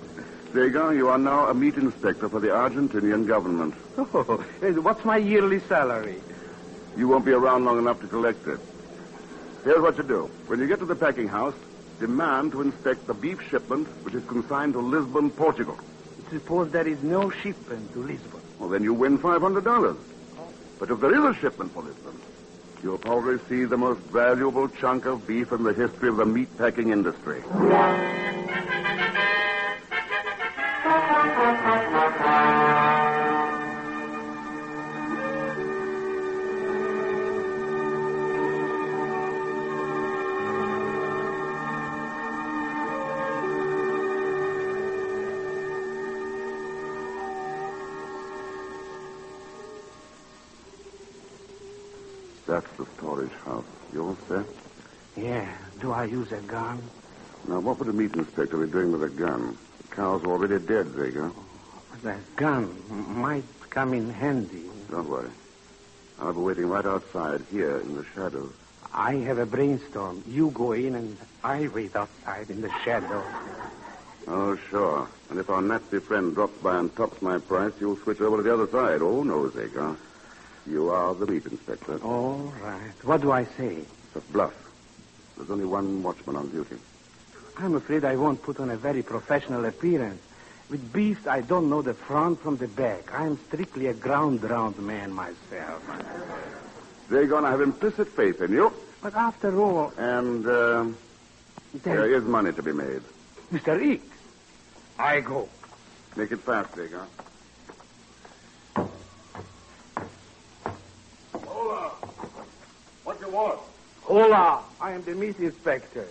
<laughs> Vega, you are now a meat inspector for the Argentinian government. Oh, eh, what's my yearly salary? You won't be around long enough to collect it. Here's what you do. When you get to the packing house, demand to inspect the beef shipment which is consigned to Lisbon, Portugal. Suppose there is no shipment to Lisbon. Well, then you win $500. But if there is a shipment for Lisbon, you'll probably see the most valuable chunk of beef in the history of the meat packing industry. Do I use a gun? Now, what would a meat inspector be doing with a gun? The cow's already dead, Vega. The gun might come in handy. Don't worry. I'll be waiting right outside here in the shadows. I have a brainstorm. You go in and I wait outside in the shadow. Oh, sure. And if our Nazi friend drops by and tops my price, you'll switch over to the other side. Oh, no, Vega. You are the meat inspector. All right. What do I say? It's a bluff. There's only one watchman on duty. I'm afraid I won't put on a very professional appearance. With beef, I don't know the front from the back. I'm strictly a ground round man myself. They're going to have implicit faith in you. But after all. And, uh, there is money to be made. Mr. Eek, I go. Make it fast, Vega. Hola. What you want? Hola. I am the meat inspector.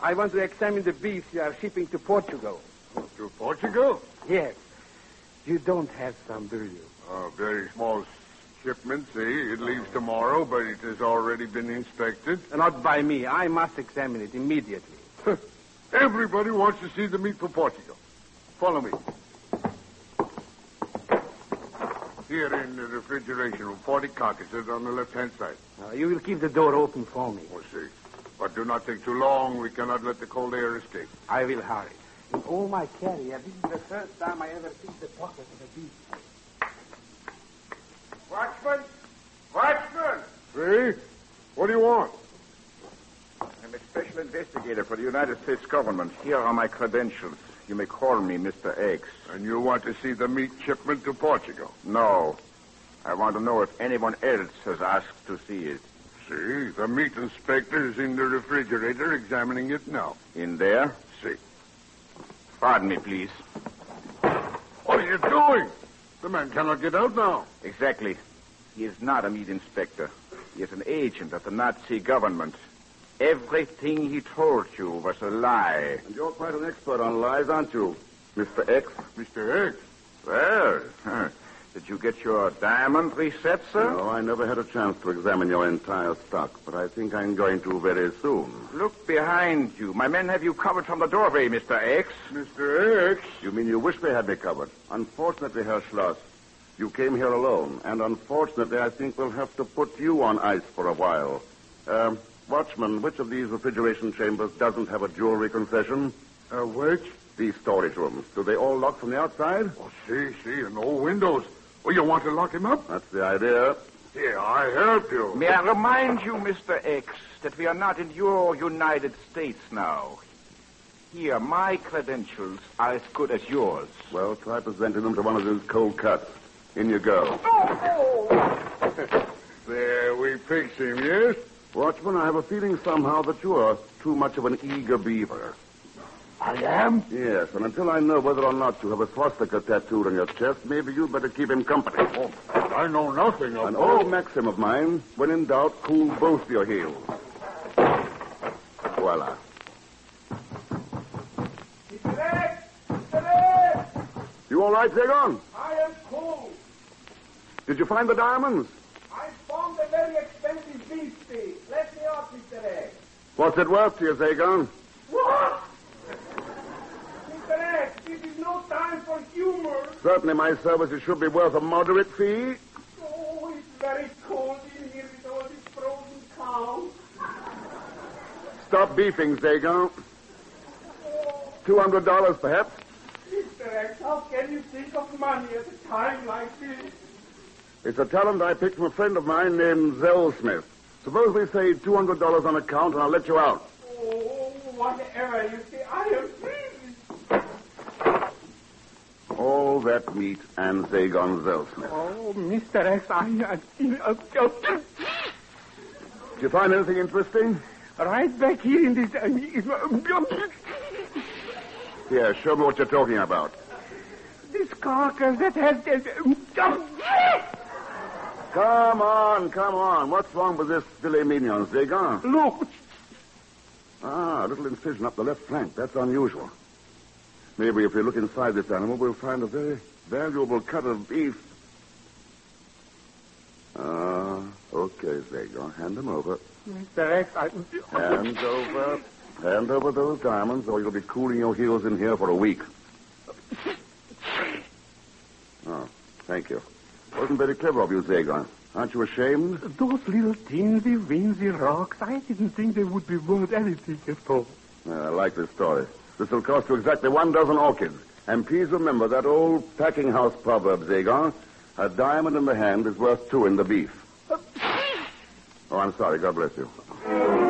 I want to examine the beef you are shipping to Portugal. To Portugal? Yes. You don't have some, do you? A very small shipment, see. It leaves tomorrow, but it has already been inspected. Not by me. I must examine it immediately. <laughs> Everybody wants to see the meat for Portugal. Follow me. Here in the refrigeration room, 40 carcasses on the left-hand side. Uh, you will keep the door open for me. We'll see. But do not take too long. We cannot let the cold air escape. I will hurry. In all my career, this is the first time I ever see the pocket of a beef. Watchman! Watchman! See? What do you want? I'm a special investigator for the United States government. Here are my credentials. You may call me Mr. X. And you want to see the meat shipment to Portugal? No. I want to know if anyone else has asked to see it. See, the meat inspector is in the refrigerator examining it now. In there? See. Pardon me, please. What are you doing? The man cannot get out now. Exactly. He is not a meat inspector. He is an agent of the Nazi government. Everything he told you was a lie. And you're quite an expert on lies, aren't you, Mr. X? Mr. X? Well, huh. did you get your diamond reset, sir? No, I never had a chance to examine your entire stock, but I think I'm going to very soon. Look behind you. My men have you covered from the doorway, Mr. X. Mr. X? You mean you wish they had me covered? Unfortunately, Herr Schloss, you came here alone, and unfortunately, I think we'll have to put you on ice for a while. Um, Watchman, which of these refrigeration chambers doesn't have a jewelry concession? Uh, which? These storage rooms. Do they all lock from the outside? Oh, see, see, and no windows. Well, you want to lock him up? That's the idea. Here, I help you. May I remind you, Mr. X, that we are not in your United States now. Here, my credentials are as good as yours. Well, try presenting them to one of those cold cuts. In you go. Oh! <laughs> there, we fix him, yes? Watchman, I have a feeling somehow that you are too much of an eager beaver. I am? Yes, and until I know whether or not you have a swastika tattooed on your chest, maybe you'd better keep him company. Oh, I know nothing of An old maxim of mine, when in doubt, cool both your heels. Voila. Mr. X! Mr. X! You all right, Zagon? I am cool. Did you find the diamonds? I found a very expensive beef steak. Let me off, Mr. X. What's it worth to you, Zagon? What? This is no time for humor. Certainly my services should be worth a moderate fee. Oh, it's very cold in here with all these frozen cows. Stop beefing. Two hundred dollars, perhaps. Mr. X, how can you think of money at a time like this? It's a talent I picked from a friend of mine named Zellschmidt. Suppose we say two hundred dollars on account, and I'll let you out. Oh, whatever you say, I am free. All that meat and Zagon Zell Oh, Mr. X, I... I, Did you find anything interesting? right back here in this... Here, show me what you're talking about. this carcass that has... Come on, come on. What's wrong with this filet mignon, Zagon? Look. Ah, a little incision up the left flank. That's unusual. Maybe if we look inside this animal, we'll find a very valuable cut of beef. Ah, okay, Zagon. Hand them over. Mr. X, I... Hand over. Hand over those diamonds, or you'll be cooling your heels in here for a week. Oh, thank you. Wasn't very clever of you, Zagon. Aren't you ashamed? Those little teensy, weensy rocks, I didn't think they would be worth anything at all. Uh, I like this story. This will cost you exactly one dozen orchids. And please remember that old packing house proverb, Zagon. A diamond in the hand is worth two in the beef. Uh, oh, I'm sorry. God bless you.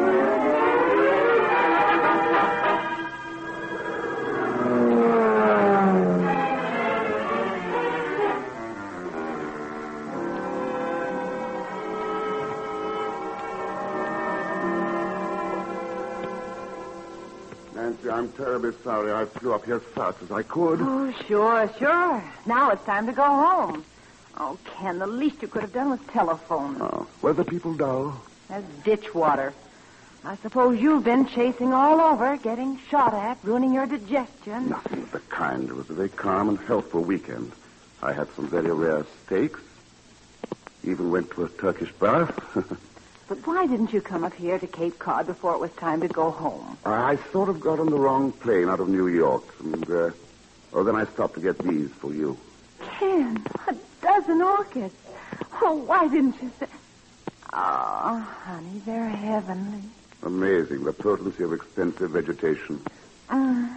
Terribly sorry I flew up here as fast as I could. Oh, sure, sure. Now it's time to go home. Oh, Ken, the least you could have done was telephone. Uh, oh, were the people dull? That's ditch water. I suppose you've been chasing all over, getting shot at, ruining your digestion. Nothing of the kind. It was a very calm and healthful weekend. I had some very rare steaks. Even went to a Turkish bath. <laughs> But why didn't you come up here to Cape Cod before it was time to go home? I sort of got on the wrong plane out of New York. And, uh, oh, then I stopped to get these for you. Ken, a dozen orchids. Oh, why didn't you say... Oh, honey, they're heavenly. Amazing, the potency of expensive vegetation. Uh,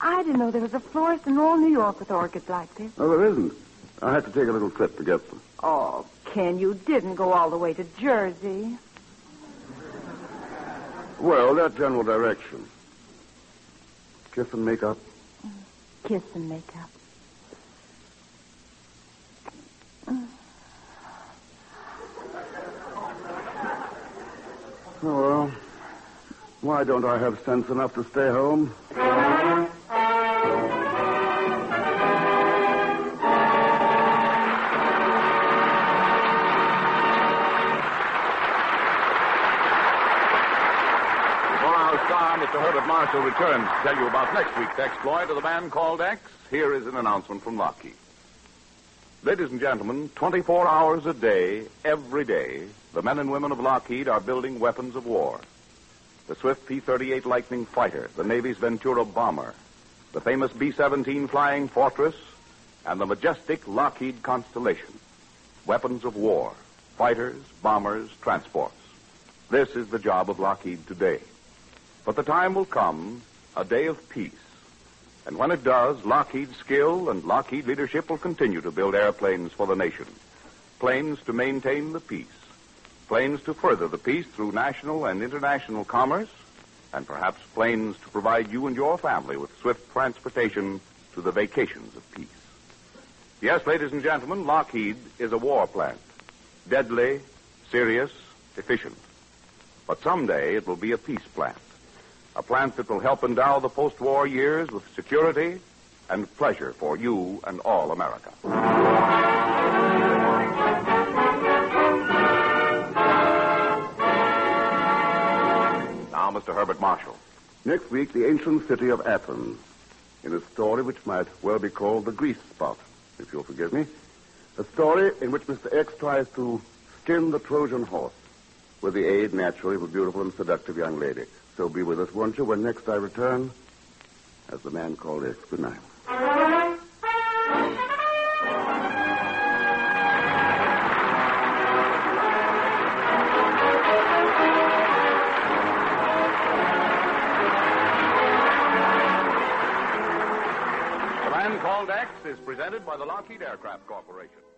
I didn't know there was a florist in all New York with orchids like this. Oh, there isn't. I had to take a little trip to get them. Oh, Ken, you didn't go all the way to Jersey. Well, that general direction. Kiss and make up. Kiss and make up. Oh, well. Why don't I have sense enough to stay home? Herbert Marshall, returns to tell you about next week's exploit of the man called X, here is an announcement from Lockheed. Ladies and gentlemen, 24 hours a day, every day, the men and women of Lockheed are building weapons of war. The swift P 38 Lightning fighter, the Navy's Ventura bomber, the famous B 17 Flying Fortress, and the majestic Lockheed Constellation. Weapons of war, fighters, bombers, transports. This is the job of Lockheed today. But the time will come, a day of peace. And when it does, Lockheed's skill and Lockheed leadership will continue to build airplanes for the nation. Planes to maintain the peace. Planes to further the peace through national and international commerce. And perhaps planes to provide you and your family with swift transportation to the vacations of peace. Yes, ladies and gentlemen, Lockheed is a war plant. Deadly, serious, efficient. But someday it will be a peace plant. A plant that will help endow the post-war years with security and pleasure for you and all America. Now, Mr. Herbert Marshall. Next week, the ancient city of Athens. In a story which might well be called The Grease Spot, if you'll forgive me. A story in which Mr. X tries to skin the Trojan horse with the aid, naturally, of a beautiful and seductive young lady. So be with us, won't you, when next I return as the man called X. Good night. The Man Called X is presented by the Lockheed Aircraft Corporation.